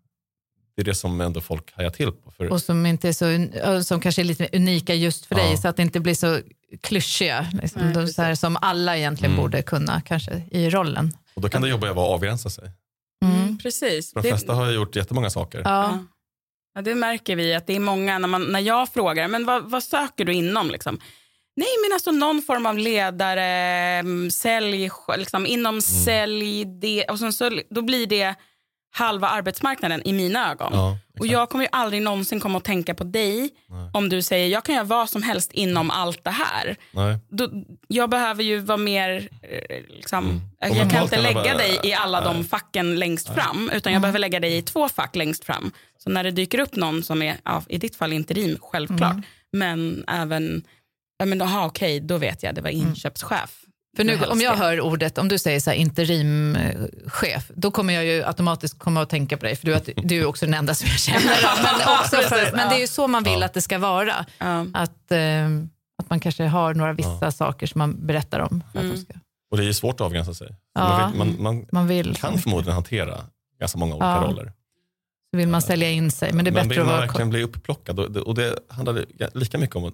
det är det som ändå folk hajar till på. För, Och som, inte är så, un- som kanske är lite unika just för dig, Ja. så att det inte blir så klyschiga. Liksom, Nej, de, så här, som alla egentligen Mm. borde kunna kanske i rollen. och då kan det jobba över att avgränsa sig. Mm. Mm. precis. De Det- flesta har ju gjort jättemånga saker. Ja. Ja. Det märker vi att det är många när, man, när jag frågar men vad, vad söker du inom. Liksom? Nej, men alltså någon form av ledare, mm, sälj, liksom, inom sälj. Det, och så, då blir det halva arbetsmarknaden i mina ögon. Ja, och jag kommer ju aldrig någonsin komma att tänka på dig Nej. om du säger jag kan göra vad som helst inom allt det här. Nej. Då, jag behöver ju vara mer... eh, Liksom, Mm. Jag kan inte lägga vara- dig i alla de Nej. facken längst fram utan jag behöver lägga dig i två fack längst fram. Så när det dyker upp någon som är, ja, i ditt fall interim, självklart, men även, ja men aha, okej, då vet jag, det var inköpschef. För nu, om jag hör ordet, om du säger så här, interimchef, då kommer jag ju automatiskt komma att tänka på dig, för du, att, du är också den enda som jag känner. Men, också för, men det är ju så man vill att det ska vara. Att, eh, att man kanske har några vissa saker som man berättar om. För att Mm. de ska, Och det är ju svårt att avgränsa sig. Ja. Man, vill, man, man man vill, kan förmodligen hantera ganska många olika Ja. roller. så vill man sälja in sig, men det är Men bättre vill att man vara... verkligen bli upplockad, och det, och det handlar lika mycket om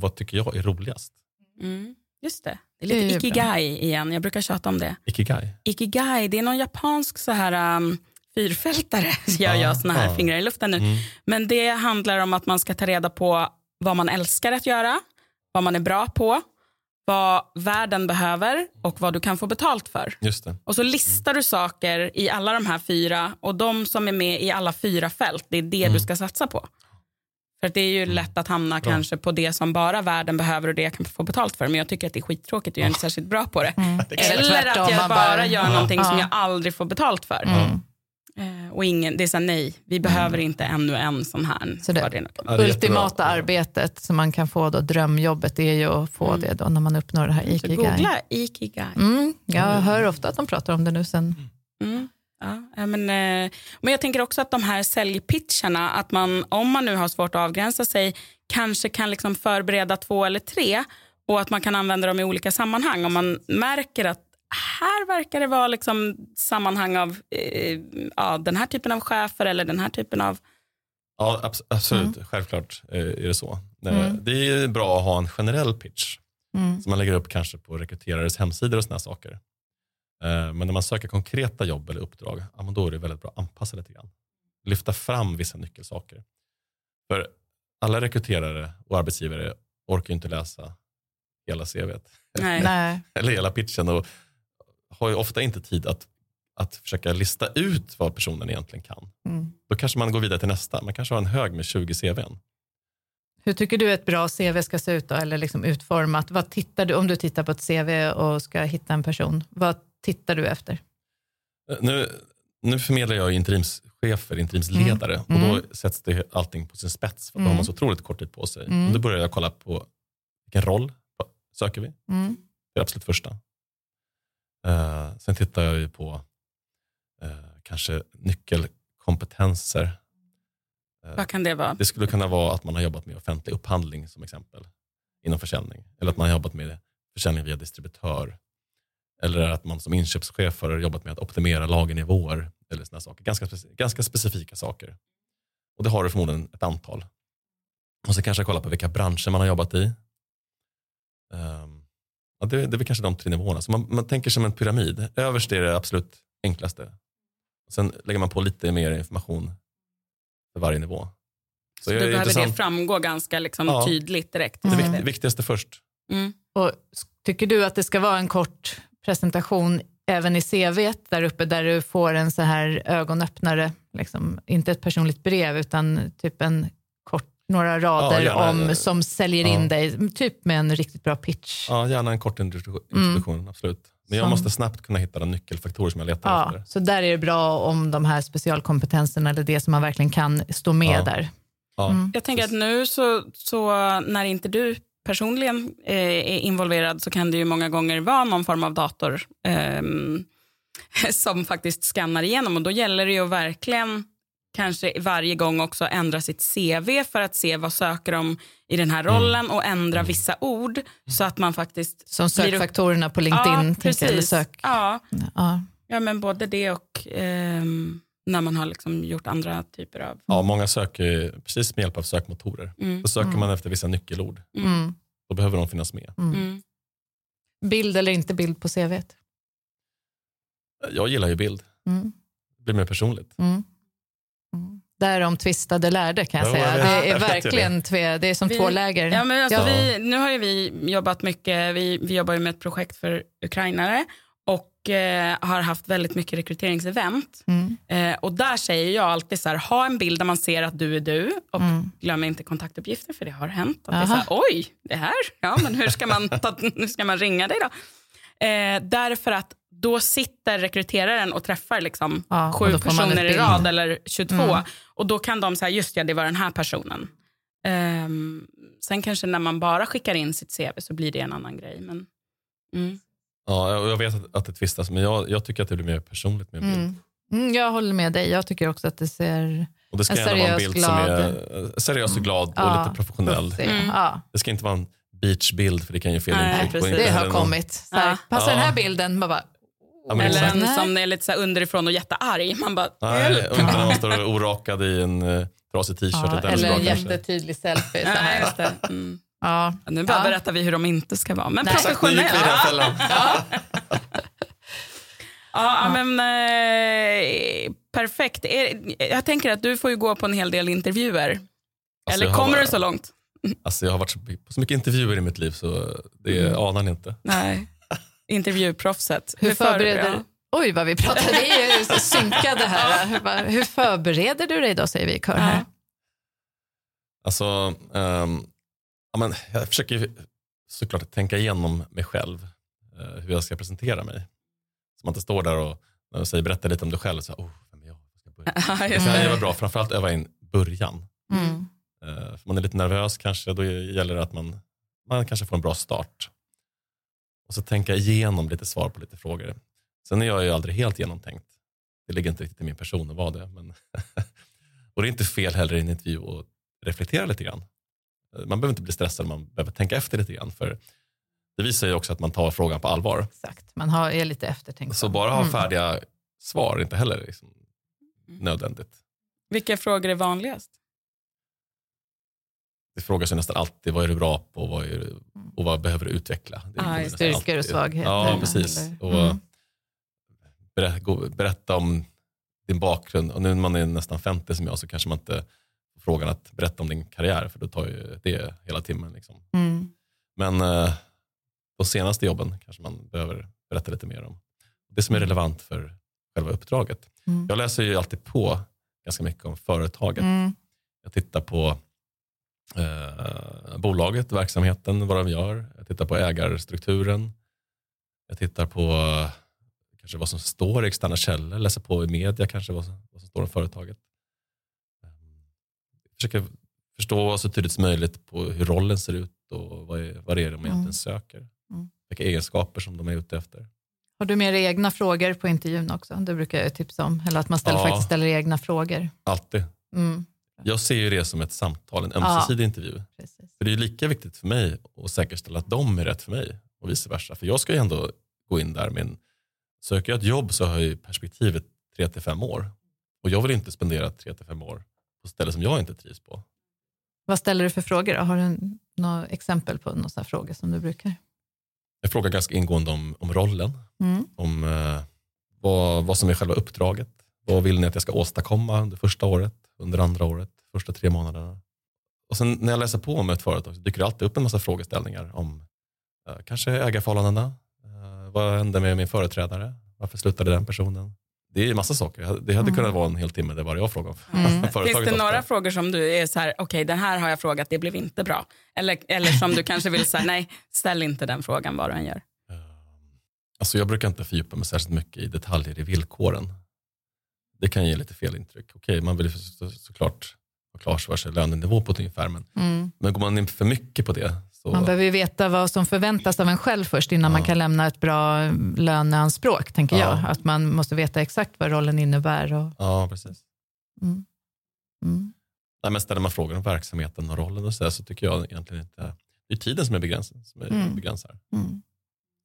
vad tycker jag är roligast? Mm. Just det, det är Det är lite ikigai igen, jag brukar tjata om det. Ikigai. Ikigai, det är någon japansk så här um, fyrfältare, gör jag såna här Ah. fingrar i luften nu. Mm. Men det handlar om att man ska ta reda på vad man älskar att göra, vad man är bra på, vad världen behöver och vad du kan få betalt för. Just det. Och så listar du saker i alla de här fyra och de som är med i alla fyra fält, det är det du ska satsa på. För att det är ju lätt att hamna Bra. kanske på det som bara världen behöver och det jag kan få betalt för. Men jag tycker att det är skittråkigt och jag är inte särskilt bra på det. Eller tvärtom, att jag bara gör någonting som Ja. jag aldrig får betalt för. Mm. Eh, och ingen, det är så här, nej, vi behöver inte ännu en sån här. Så det- det Ja, Ultimata jättebra. arbetet som man kan få då, drömjobbet, det är ju att få det då när man uppnår det här Så ikigai. googla ikigai. Mm, jag hör ofta att de pratar om det nu sen. Mm. Ja, men, eh, men jag tänker också att de här säljpitcharna, att man om man nu har svårt att avgränsa sig, kanske kan liksom förbereda två eller tre och att man kan använda dem i olika sammanhang. Om man märker att här verkar det vara liksom sammanhang av eh, ja, den här typen av chefer eller den här typen av... Ja, abs- absolut. Självklart eh, är det så. Eh, Mm. Det är bra att ha en generell pitch Mm. som man lägger upp kanske på rekryterares hemsidor och sådana saker. Eh, Men när man söker konkreta jobb eller uppdrag, ja, då är det väldigt bra att anpassa lite grann. Lyfta fram vissa nyckelsaker. För alla rekryterare och arbetsgivare orkar ju inte läsa hela CVt Nej. Nej. eller hela pitchen och har ju ofta inte tid att, att försöka lista ut vad personen egentligen kan. Mm. Då kanske man går vidare till nästa. Man kanske har en hög med 20 CVn. Hur tycker du ett bra CV ska se ut då, eller liksom utformat? Vad tittar du, om du tittar på ett CV och ska hitta en person, vad tittar du efter? Eh, Nu, nu förmedlar jag interimschefer, interimsledare och Mm. då sätts det allting på sin spets för att då Mm. har man så otroligt kort tid på sig. Mm. Och Då börjar jag kolla på vilken roll söker vi. Mm. Det är absolut första. Eh, sen tittar jag ju på eh, kanske nyckelkompetenser. Eh, Vad kan det vara? Det skulle kunna vara att man har jobbat med offentlig upphandling som exempel inom försäljning. Eller att man har jobbat med försäljning via distributör. Eller att man som inköpschef har jobbat med att optimera lagernivåer. Eller såna saker. Ganska, speci- ganska specifika saker. Och det har du förmodligen ett antal. Och så kanske jag kollar på vilka branscher man har jobbat i. Ehm, ja, det, det är väl kanske de tre nivåerna. Så man, man tänker som en pyramid. Överst är det absolut enklaste. Sen lägger man på lite mer information för varje nivå. Så det då är behöver det intressant. framgå ganska liksom Ja. tydligt direkt. Det Mm. vikt, viktigaste först. Mm. Och tycker du att det ska vara en kort presentation även i CV där uppe där du får en så här ögonöppnare, liksom, inte ett personligt brev utan typ en kort, några rader gärna. om, som säljer in Ja. dig, typ med en riktigt bra pitch. Ja, gärna en kort introduktion, introduktion absolut. Men jag Som- måste snabbt kunna hitta de nyckelfaktorer som jag letar Ja, efter. så där är det bra om de här specialkompetenserna eller det som man verkligen kan stå med Ja. där. Ja, Mm. Jag tänker att nu så, så när inte du personligen eh, är involverad så kan det ju många gånger vara någon form av dator ehm, som faktiskt skannar igenom och då gäller det ju att verkligen kanske varje gång också ändra sitt CV för att se vad söker de i den här rollen och ändra vissa ord så att man faktiskt Som blir sökfaktorerna på LinkedIn. Ja, tänker jag, eller precis. sök. Ja, Ja. ja, men både det och ehm, när man har liksom gjort andra typer av... Ja, många söker precis med hjälp av sökmotorer. Mm. Då söker man efter vissa nyckelord. Mm. Då behöver de finnas med. Mm. Bild eller inte bild på CV? Jag gillar ju bild. Mm. blir mer personligt. Mm. Mm. Där de tvistade lärde kan jag Ja, säga. vet. Det är verkligen tve, det är som Vi- två läger. Ja, men alltså Ja. vi, nu har ju vi jobbat mycket, vi, vi jobbar ju med ett projekt för ukrainare och eh, har haft väldigt mycket rekryteringsevent. Mm. Eh, och där säger jag alltid så här, ha en bild där man ser att du är du och Mm. glöm inte kontaktuppgifter för det har hänt. Att det är så här, Oj, det här, ja men hur ska man, ta, hur ska man ringa dig då? Eh, därför att då sitter rekryteraren och träffar liksom Ja, sju personer i rad eller 22 Mm. och då kan de säga just ja det var den här personen. Ehm, sen kanske när man bara skickar in sitt CV så blir det en annan grej. Men, mm. Ja, och jag vet att, att det tvistas, men jag, jag tycker att det blir mer personligt med en bild. Mm. Mm, jag håller med dig. Jag tycker också att det ser Och det ska En gärna vara en seriös, bild som glad. är eh, seriös och glad och Ja, lite professionell. Mm. Ja, Det ska inte vara en beachbild för det kan ge fel Nej, intryck. det har kommit. Ja. Passar den Ja. här bilden? Man bara, Ja, Eller exakt. en som är lite så här underifrån och jättearg. Man bara, Nej, inte när man står orakad i en uh, trasig t-shirt. ja, eller en kanske. jättetydlig selfie. Så Nej, här. just det. Mm. Ja. Ja, Nu bara Ja. berättar vi hur de inte ska vara. Men Nej. Professionella. fällan. Ja, men eh, perfekt. Jag tänker att du får ju gå på en hel del intervjuer. Alltså, Eller kommer bara- du så långt? Alltså, jag har varit så, på så mycket intervjuer i mitt liv så det Mm. anar ni inte. Nej. Intervjuproffset. Hur för- förbereder ja. Oj, vad vi pratar. Vi är ju så synkade här. Hur, hur förbereder du dig då, säger vi i kör här. Ja. Alltså, ehm, ja, men jag försöker såklart tänka igenom mig själv, eh, hur jag ska presentera mig. Så man inte står där och när jag säger berätta lite om dig själv, så här, oh, vem är jag? Var ska jag börja? Ja, Det kan vara bra, framförallt öva in början. Mm. Eh, för man är lite nervös kanske, då gäller det att man, man kanske får en bra start. Och så tänka igenom lite svar på lite frågor. Sen är jag ju aldrig helt genomtänkt. Det ligger inte riktigt i min person att vara det. Men och det är inte fel heller i en intervju att reflektera lite grann. Man behöver inte bli stressad, man behöver tänka efter lite grann. För det visar ju också att man tar frågan på allvar. Exakt, man har, är lite eftertänksam. Så bara ha Mm. färdiga svar är inte heller liksom nödvändigt. Vilka frågor är vanligast? Det frågas ju nästan alltid vad är du bra på och vad, är du, och vad behöver du utveckla. Det är Ah, just det. Styrkor och alltid. svagheter, Ja, precis. eller- Och Mm. berätta, berätta om din bakgrund. Och nu när man är nästan 50 som jag så kanske man inte frågan att berätta om din karriär för då tar ju det hela timmen. Liksom. Mm. Men eh, de senaste jobben kanske man behöver berätta lite mer om. Det som är relevant för själva uppdraget. Mm. Jag läser ju alltid på ganska mycket om företaget. Mm. Jag tittar på eh, bolaget, verksamheten, vad de gör. Jag tittar på ägarstrukturen. Jag tittar på eh, kanske vad som står i externa källor, läser på i media kanske vad som, vad som står om företaget. Försöker förstå så tydligt som möjligt på hur rollen ser ut och vad, är, vad det är de egentligen Mm. söker. Mm. Vilka egenskaper som de är ute efter. Har du med dig egna frågor på intervjun också? Det brukar jag tipsa om. Eller att man ställer, Ja. faktiskt ställer egna frågor. Alltid. Mm. Jag ser ju det som ett samtal, en Ja. ömsesidig intervju. Precis. För det är lika viktigt för mig att säkerställa att de är rätt för mig och vice versa. För jag ska ju ändå gå in där med söker jag ett jobb så har jag ju perspektivet 3 till 5 år. Och jag vill inte spendera 3 till 5 år på ställen som jag inte trivs på. Vad ställer du för frågor? Då? Har du några exempel på några frågor som du brukar? Jag frågar ganska ingående om, om rollen, Mm. om eh, vad, vad som är själva uppdraget. Vad vill ni att jag ska åstadkomma under första året, under andra året, första tre månaderna. Och sen när jag läser på om ett företag så dyker det alltid upp en massa frågeställningar om eh, kanske ägarförhållandena. Eh, vad hände med min företrädare? Varför slutade den personen? Det är massa saker. Det hade Mm. kunnat vara en hel timme där bara jag frågar om Mm. Finns det några frågor som du är så här, okej den här har jag frågat, det blev inte bra. Eller, eller som du kanske vill säga, nej ställ inte den frågan vad du än gör. Eh, Alltså jag brukar inte fördjupa mig särskilt mycket i detaljer i villkoren. Det kan ge lite fel intryck. Okej, man vill så, såklart ha klart för sig lönenivå på ett ungefär, men, Mm. men går man in för mycket på det så... Man behöver ju veta vad som förväntas av en själv först innan man Ja. kan lämna ett bra löneanspråk, tänker Ja. jag. Att man måste veta exakt vad rollen innebär. Och, Ja, precis. mm. Mm. Nej, men ställer man frågor om verksamheten och rollen och så, där, så tycker jag egentligen inte... Det är tiden som är begränsad. Som är Mm. begränsar. Mm.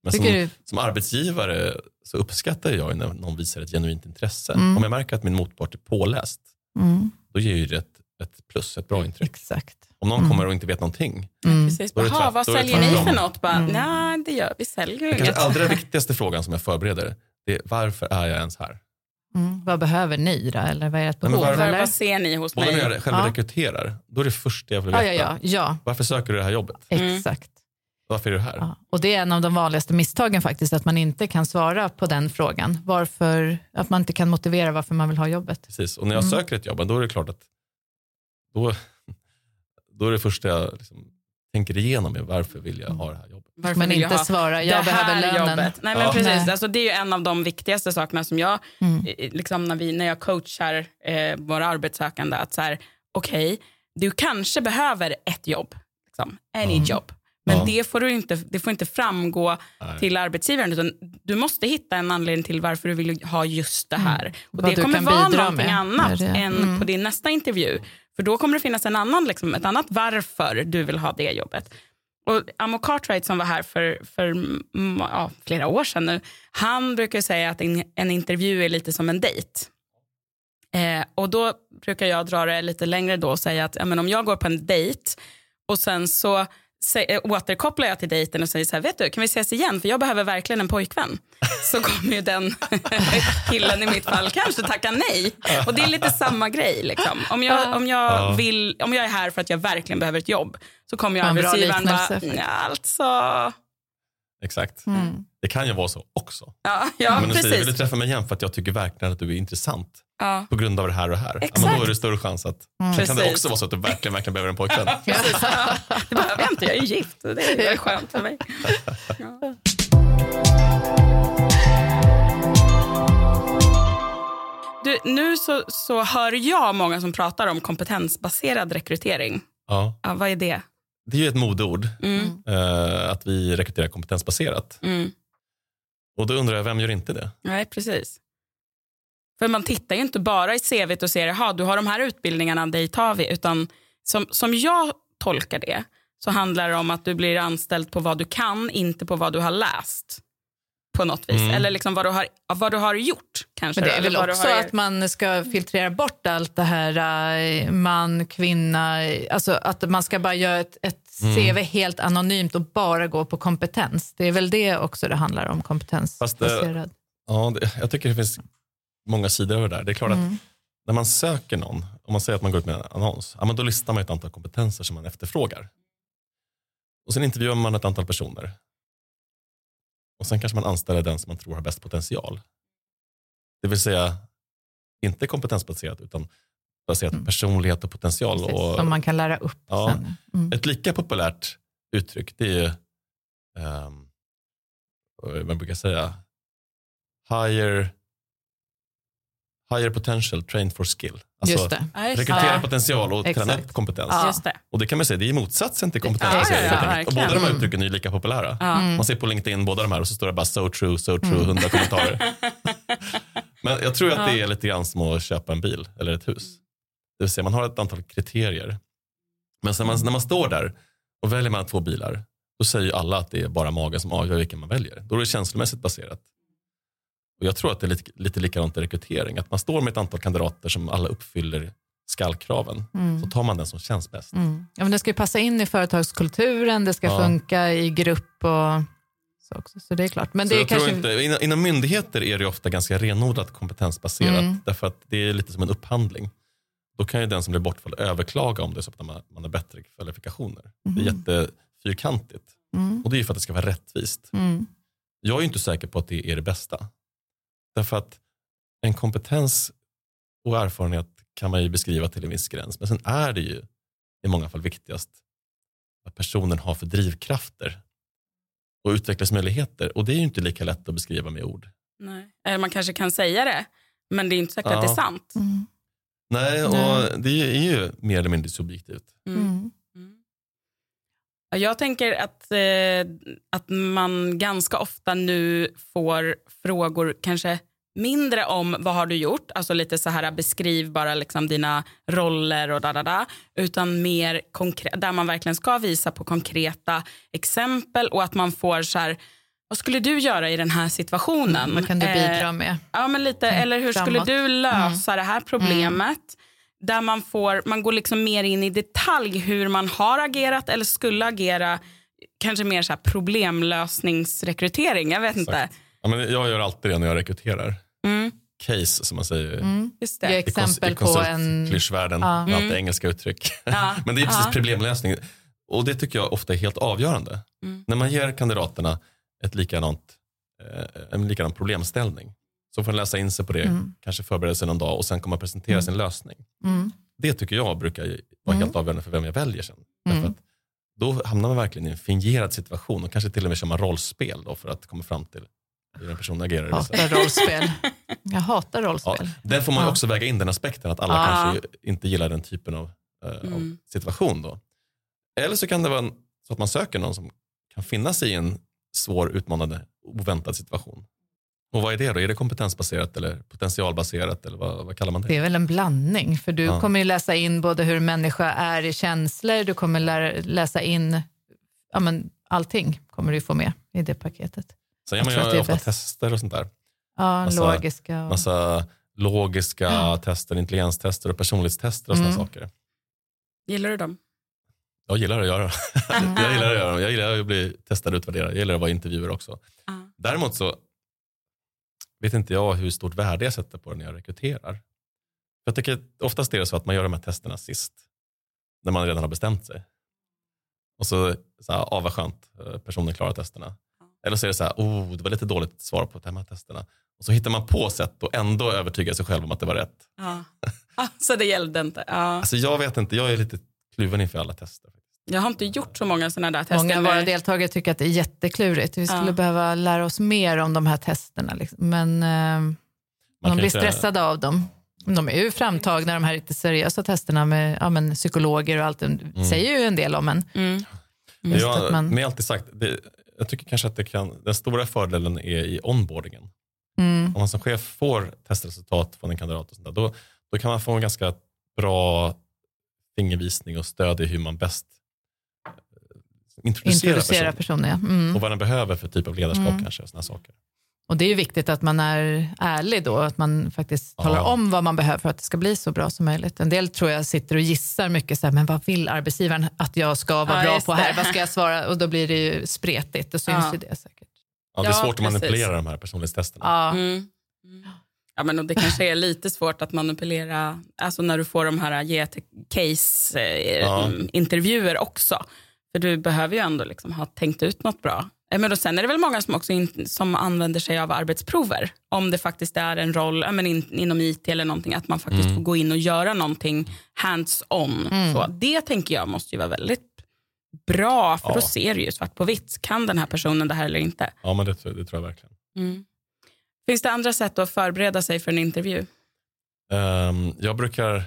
Men som, du? som arbetsgivare så uppskattar jag när någon visar ett genuint intresse. Mm. Om jag märker att min motpart är påläst, Mm. då ger ju det ett, ett plus, ett bra intryck. Exakt. Om någon Mm. kommer och inte vet någonting, Mm. Precis, tvärt- vad säljer ni för något? Bara, Mm. Nej, det gör vi säljer ju inget. kanske allra viktigaste frågan som jag förbereder, det är varför är jag ens här? Mm. Vad behöver ni då? Eller vad är ert behov? var- Vad, eller? vad ser ni hos Både när mig? jag själv Ja. rekryterar, då är det första jag vill Ja, veta. ja, ja, ja, Varför söker du det här jobbet? Mm. exakt. Varför är du här? Ja. Och det är en av de vanligaste misstagen faktiskt, att man inte kan svara på den frågan. Varför, att man inte kan motivera varför man vill ha jobbet. Precis. Och när jag Mm. söker ett jobb, då är det klart att då, då är det första jag liksom tänker igenom är varför vill jag ha det här jobbet. Varför Men inte svara, jag behöver lönen. Jobbet. Nej, men Ja. precis. Nej. Alltså, det är ju en av de viktigaste sakerna som jag, Mm. liksom när, vi, när jag coachar eh, våra arbetssökande, att så här, okej, du kanske behöver ett jobb, liksom, any Mm. job. Men Ja. det, får du inte, det får inte framgå Nej. till arbetsgivaren, utan du måste hitta en anledning till varför du vill ha just det här. Och Vad det kommer vara någonting med. annat än Mm. på din nästa intervju. För då kommer det finnas en annan, liksom, ett annat varför du vill ha det jobbet. Och Amo Cartwright som var här för, för mm, ja, flera år sedan nu, han brukar säga att en, en intervju är lite som en dejt. Eh, och då brukar jag dra det lite längre då och säga att ja, men om jag går på en dejt och sen så återkopplar jag till dejten och säger så här, vet du, kan vi ses igen? För jag behöver verkligen en pojkvän. Så kommer ju den killen i mitt fall kanske tacka nej. Och det är lite samma grej. Liksom. Om, jag, om, jag Ja. vill, om jag är här för att jag verkligen behöver ett jobb så kommer ju Ja, en bra arbetsgivaren bara. "Nja, alltså, Exakt. Mm. Det kan ju vara så också. ja, ja men du säger, vill du precis. träffa mig igen för att jag tycker verkligen att du är intressant Ja. på grund av det här och det här. Ja, men Exakt. då är det större chans att Mm. sen kan det Precis. också vara så att du verkligen, verkligen behöver en pojkvän. Precis. Ja, det behöver jag inte, jag är gift. Det är, det är skönt för mig. Ja. Du, nu så, så hör jag många som pratar om kompetensbaserad rekrytering. Ja, vad är det? Det är ju ett modeord, Mm, eh, att vi rekryterar kompetensbaserat. mm. Och då undrar jag, vem gör inte det? Nej, precis. För man tittar ju inte bara i CV och ser, jaha, du har de här utbildningarna, dig tar vi. Utan som, som jag tolkar det så handlar det om att du blir anställd på vad du kan, inte på vad du har läst. På något vis. Mm. Eller liksom vad, du har, vad du har gjort. Kanske, Men det är väl också har, att man ska filtrera bort allt det här eh, man, kvinna, eh, alltså att man ska bara göra ett, ett Mm. CV helt anonymt och bara gå på kompetens. Det är väl det också det handlar om, kompetensbaserad. Ja, det, jag tycker det finns många sidor över det där. Det är klart att Mm. när man söker någon, om man säger att man går ut med en annons, ja, men då listar man ett antal kompetenser som man efterfrågar. Och sen intervjuar man ett antal personer. Och sen kanske man anställer den som man tror har bäst potential. Det vill säga, inte kompetensbaserat utan baserat på Mm. personlighet och potential. Precis, Och som man kan lära upp Ja. sen. Mm. Ett lika populärt uttryck det är ju, um, vad man brukar säga, higher, higher potential trained for skill. Alltså rekrytera Ja. potential och träna Exakt. upp kompetens. Ja. Just det. Och det kan man säga, det är motsatsen till kompetensbasering. Ja, ja, och båda de här Mm. uttrycken är lika populära. Ja. Mm. Man ser på LinkedIn båda de här och så står det bara so true, so true, Mm. hundra kommentarer. Men jag tror att det är lite grann som att köpa en bil eller ett hus. Det vill säga man har ett antal kriterier. Men sen man, när man står där och väljer man två bilar, då säger ju alla att det är bara magen som avgör vilken man väljer. Då är det känslomässigt baserat. Och jag tror att det är lite, lite likadant i rekrytering. Att man står med ett antal kandidater som alla uppfyller skallkraven. Mm. Så tar man den som känns bäst. Mm. Ja, men det ska ju passa in i företagskulturen, det ska Ja. funka i grupp och så också. Så det är klart. Men Så det är kanske... inte, inom, inom myndigheter är det ofta ganska renodlat kompetensbaserat. Mm. Därför att det är lite som en upphandling. Då kan ju den som blir bortfallen överklaga om det är så att man, man har bättre kvalifikationer. Det är jättefyrkantigt. Mm. Och det är ju för att det ska vara rättvist. Mm. Jag är ju inte säker på att det är det bästa. Därför att en kompetens och erfarenhet kan man ju beskriva till en viss gräns. Men sen är det ju i många fall viktigast vad personen har för drivkrafter och utvecklingsmöjligheter. Och det är ju inte lika lätt att beskriva med ord. Nej. Eller man kanske kan säga det, men det är inte säkert att Ja. det är sant. Mm. Nej, och Nej. det är ju mer eller mindre subjektivt. Mm. Mm. Mm. Ja, Jag tänker att, eh, att man ganska ofta nu får frågor kanske mindre om vad har du gjort, alltså lite så här beskriv bara liksom dina roller och da, da, da, utan mer konkret, där man verkligen ska visa på konkreta exempel och att man får så här, vad skulle du göra i den här situationen? Vad kan du Eh, bidra med? Ja, men lite. Mm, Eller hur skulle framåt. du lösa det här problemet? Där man, får, man går liksom mer in i detalj hur man har agerat eller skulle agera. Kanske mer så här problemlösningsrekrytering. Jag vet inte. Ja, men jag gör alltid det när jag rekryterar. Mm. case som man säger. Mm. Just det. i exempel i på en... Ja. allt Mm. engelska uttryck. Ja. Men det är precis Ja. problemlösning. Och det tycker jag ofta är helt avgörande. Mm. När man ger kandidaterna ett likadant, eh, en likadan problemställning så får de läsa in sig på det, Mm. kanske förbereda sig någon dag och sen komma och presentera Mm. sin lösning. Mm. Det tycker jag brukar vara Mm. helt avgörande för vem jag väljer sen. Mm. Därför att då hamnar man verkligen i en fingerad situation och kanske till och med kör man rollspel då för att komma fram till hur den personen agerar. vissa- Hatar rollspel. Jag hatar Ja, rollspel. den får man Ja. också väga in den aspekten att alla Ja. kanske inte gillar den typen av, eh, av Mm. situation. Då. Eller så kan det vara en, så att man söker någon som kan finna sig i en svår, utmanande, oväntad situation. Och vad är det då? Är det kompetensbaserat eller potentialbaserat eller vad, vad kallar man det? Det är väl en blandning, för du Ja. kommer ju läsa in både hur människa är i känslor, du kommer lära, läsa in ja, men allting kommer du få med i det paketet. Sen jag gör man ju ofta bäst. tester och sånt där. Ja, Massa- logiska. Och, Massa logiska tester, intelligenstester och personlighetstester och sådana Mm. saker. Gillar du dem? Jag gillar att göra Mm. Jag gillar att göra dem. Jag gillar att bli testad och utvärderad. Jag gillar att vara intervjuer också. Ja. Däremot så vet inte jag hur stort värde jag sätter på det när jag rekryterar. Jag tycker oftast är det så att man gör de här testerna sist. När man redan har bestämt sig. Och så, så här, ah vad skönt, eh, personen klarar testerna. Eller så är det så här, oh det var lite dåligt svar på de här testerna. Och så hittar man på sätt och ändå övertyga sig själv om att det var rätt. Ja. Så det gällde inte? Ja. Alltså jag vet inte, jag är lite kluven inför alla tester. Jag har inte gjort så många sådana där tester. Många av våra deltagare tycker att det är jätteklurigt. Vi skulle Ja. behöva lära oss mer om de här testerna. Liksom. Men eh, Man de blir stressade av dem. De är ju framtagna, de här lite seriösa testerna med ja, men, psykologer och allt. Det säger ju en del om en. Mm. Men Just jag, att man- men jag alltid sagt, det, jag tycker kanske att det kan, den stora fördelen är i onboardingen. Mm. Om man som chef får testresultat från en kandidat och sånt där, då, då kan man få en ganska bra fingervisning och stöd i hur man bäst Introducera personen. personer, ja. mm. Och vad den behöver för typ av ledarskap Mm. kanske. Såna saker. Och det är ju viktigt att man är ärlig då, att man faktiskt Ja. talar om vad man behöver för att det ska bli så bra som möjligt. En del tror jag sitter och gissar mycket, så här, men vad vill arbetsgivaren att jag ska vara Ja, bra på här? Vad ska jag svara? Och då blir det ju spretigt, det syns Ja. ju det säkert. Ja, det är Ja, svårt att precis. manipulera de här personlighetstesterna. Ja. Mm. Ja, men och det kanske är lite svårt att manipulera, alltså när du får de här ge ett case eh, Ja. också. För du behöver ju ändå liksom ha tänkt ut något bra. Eh, Men då, sen är det väl många som också in, som använder sig av arbetsprover. Om det faktiskt är en roll ja, men in, inom IT eller någonting, att man faktiskt Mm. får gå in och göra någonting hands-on. Mm. Så det tänker jag måste ju vara väldigt bra, för Ja. då ser du ju svart på vitt. Kan den här personen det här eller inte? Ja, men det, tror- det tror jag verkligen. Mm. Finns det andra sätt att förbereda sig för en intervju? Ehm, jag brukar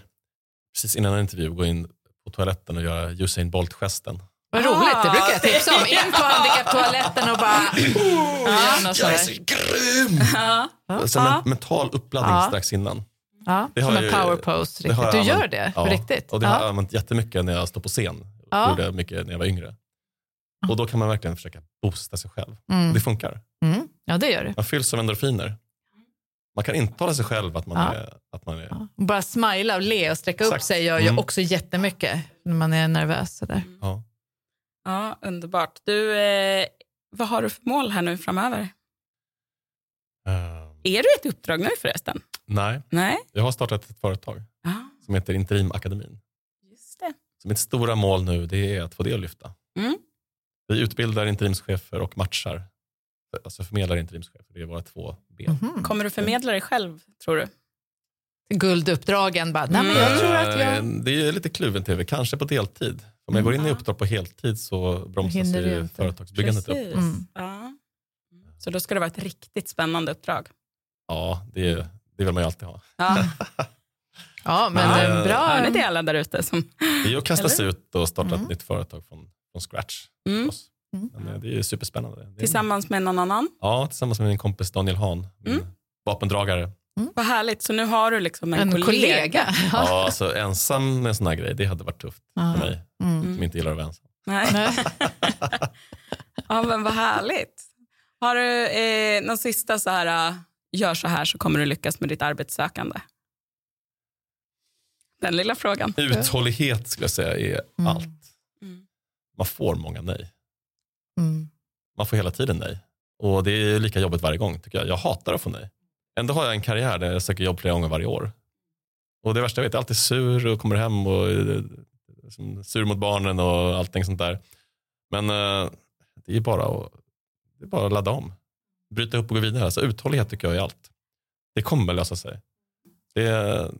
precis innan en intervju gå in på toaletten och göra Usain Bolt-gesten. Vad roligt, det brukar jag tipsa om. In på handikapptoaletten och bara... Oh, så Jag är så grym! Ja. Som Ja. en mental uppladdning Ja. strax innan. Ja, Det som en power pose. Riktigt. Du gör det Ja, riktigt? Och det har jag ja. använt jättemycket när jag står på scen. Ja. Gjorde mycket när jag var yngre. Och då kan man verkligen försöka boosta sig själv. Mm. Det funkar. Mm. ja, det gör det. Man fylls av endorfiner. Man kan intala sig själv att man Ja. är... Att man är Ja. Bara smila och le och sträcka upp Exakt. sig gör ju Mm. också jättemycket när man är nervös. Sådär. ja. Ja, underbart. Du, eh, vad har du för mål här nu framöver? Ehm, Är du ett uppdrag nu förresten? nej, Nej? jag har startat ett företag Ja, som heter Interimakademin. just det. Så mitt stora mål nu det är att få det att lyfta. Mm. Vi utbildar interimschefer och matchar. Alltså förmedlar interimschefer. Det är våra två ben. Mhm. Kommer du förmedla dig själv, tror du? Gulduppdragen bara, nej men jag tror att Eh, jag... Det är lite kluven tv, kanske på deltid. Om jag går in i Mm. uppdrag på heltid så bromsas ju inte. företagsbyggandet upp. Precis. Mm. Ja. Så då ska det vara ett riktigt spännande uppdrag. Ja, det, det vill man ju alltid ha. Ja. Ja, men det är bra. Hör ni det alla där ute? Som... Det är att kasta sig ut och starta Mm. ett nytt företag från, från scratch. Mm. Mm. Men eh, det är superspännande. Det är, Tillsammans med någon annan? Ja, tillsammans med min kompis Daniel Hahn, min Mm. Vad härligt. Så nu har du liksom en, En kollega. kollega. Ja. Alltså ensam med en sån här grej, det hade varit tufft Ja. för mig Mm. som inte gillar att vara ensam. Nej. Nej. Ja, men vad härligt. Har du eh, någon sista så här, äh, gör så här så kommer du lyckas med ditt arbetssökande? Den lilla frågan. Uthållighet skulle jag säga är Mm. allt. Mm. Man får många nej. Mm. Man får hela tiden nej. Och det är lika jobbigt varje gång tycker jag. Jag hatar att få nej ändå har jag en karriär där jag söker jobb flera gånger varje år. Och det värsta jag vet, jag är alltid sur och kommer hem och är liksom sur mot barnen och allting sånt där. Men eh, det är bara att, det är bara att ladda om. Bryta upp och gå vidare. Alltså, uthållighet tycker jag är allt. Det kommer lösa sig. Det är,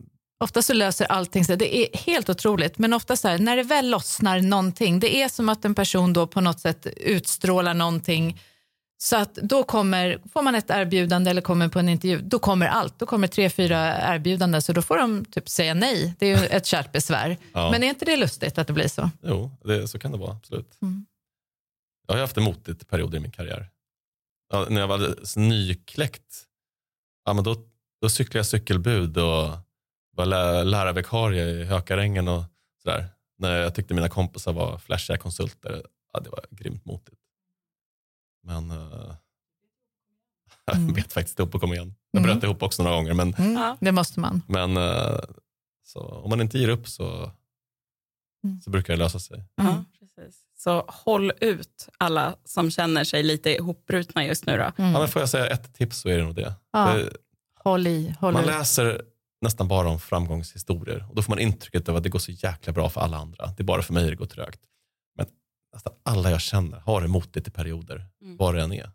Ofta så löser allting sig. Det är helt otroligt. Men ofta så här, när det väl lossnar någonting, det är som att en person då på något sätt utstrålar någonting. Så att då kommer, får man ett erbjudande eller kommer på en intervju, då kommer allt. Då kommer tre, fyra erbjudanden, så då får de typ säga nej. Det är ju ett kärt besvär. Ja. Men är inte det lustigt att det blir så? jo, det, så kan det vara. Absolut. Mm. Jag har haft en motigt period i min karriär. Ja, när jag var nykläckt, ja, men då, då cyklade jag cykelbud och var lä lärarvikarie i Hökarängen och sådär. När jag tyckte mina kompisar var flashiga konsulter. Ja, det var grymt motigt. Men uh, jag Mm. bet faktiskt ihop och kom igen. Jag Mm. bröt ihop också några gånger. Men, Mm, Ja. Det måste man. men eh, så, om man inte ger upp så, Mm. så brukar det lösa sig. Ja, precis. Så håll ut alla som känner sig lite ihopbrutna just nu. Då. Mm. Ja, men får jag säga ett tips så är det nog det. Ja. Håll i, håll Man ut. läser nästan bara om framgångshistorier och då får man intrycket av att det går så jäkla bra för alla andra. Det är bara för mig det går trögt. Nästan alla jag känner har det motigt i perioder, Mm. var det än är.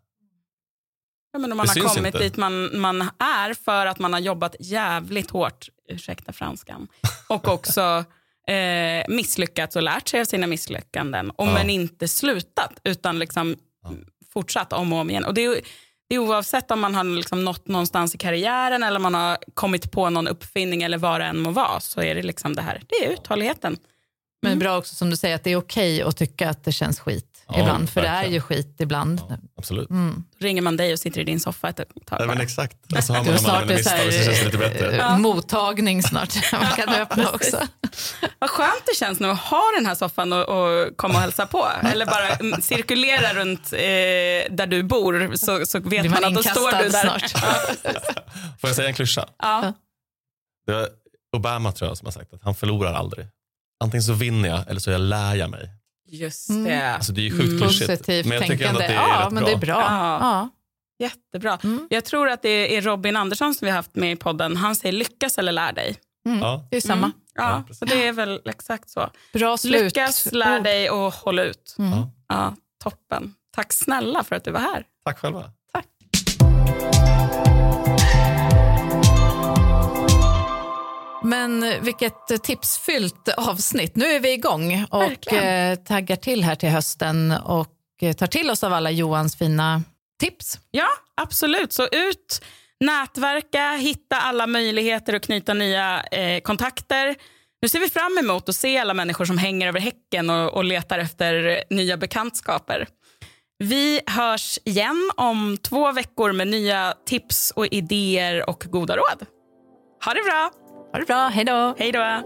Ja, men om man Det har kommit inte. dit man, man är för att man har jobbat jävligt hårt, ursäkta franskan, och också eh, misslyckats och lärt sig av sina misslyckanden. Och Ja. Men inte slutat, utan liksom Ja. fortsatt om och om igen. Och det är, det är oavsett om man har liksom nått någonstans i karriären eller man har kommit på någon uppfinning eller vad det än må vara, så är det liksom det här. Det är uthålligheten. Men bra också som du säger att det är okej att tycka att det känns skit Ja, ibland. För det är verkligen. ju skit ibland. Ja, absolut. Mm. Ringer man dig och sitter i din soffa ett tag. Ja, men exakt. Och så har Det man, man, man snart en misstag och så känns det lite bättre. eh, mottagning snart. Man kan öppna också. Vad skönt det känns nu att ha den här soffan och, och komma och hälsa på. Eller bara mm, cirkulera runt eh, där du bor så, så vet Blir man, man att då står du där. snart. Får jag säga en klyscha? Ja. Det var Obama tror jag som har sagt att han förlorar aldrig. Antingen så vinner jag eller så jag lär jag mig. Just Mm. det. Alltså det är ju sjukt Mm. klyschigt. Positivt Men jag tycker ändå att det är ja, rätt men bra. det är bra. Ja. Ja. Jättebra. Mm. Jag tror att det är Robin Andersson som vi har haft med i podden. Han säger lyckas eller lär dig. Mm. Ja. Det är samma. Mm. Ja, Ja, det är väl exakt så. Bra slut. Lyckas, lär dig och håll ut. Mm. Ja. Ja, toppen. Tack snälla för att du var här. Tack själva. Men vilket tipsfyllt avsnitt. Nu är vi igång och Verkligen. eh, taggar till här till hösten och eh, tar till oss av alla Johans fina tips. Ja, absolut. Så ut, nätverka, hitta alla möjligheter och knyta nya eh, kontakter. Nu ser vi fram emot att se alla människor som hänger över häcken och, och letar efter nya bekantskaper. Vi hörs igen om två veckor med nya tips och idéer och goda råd. Ha det bra! Ha det bra, hej då! Hej då!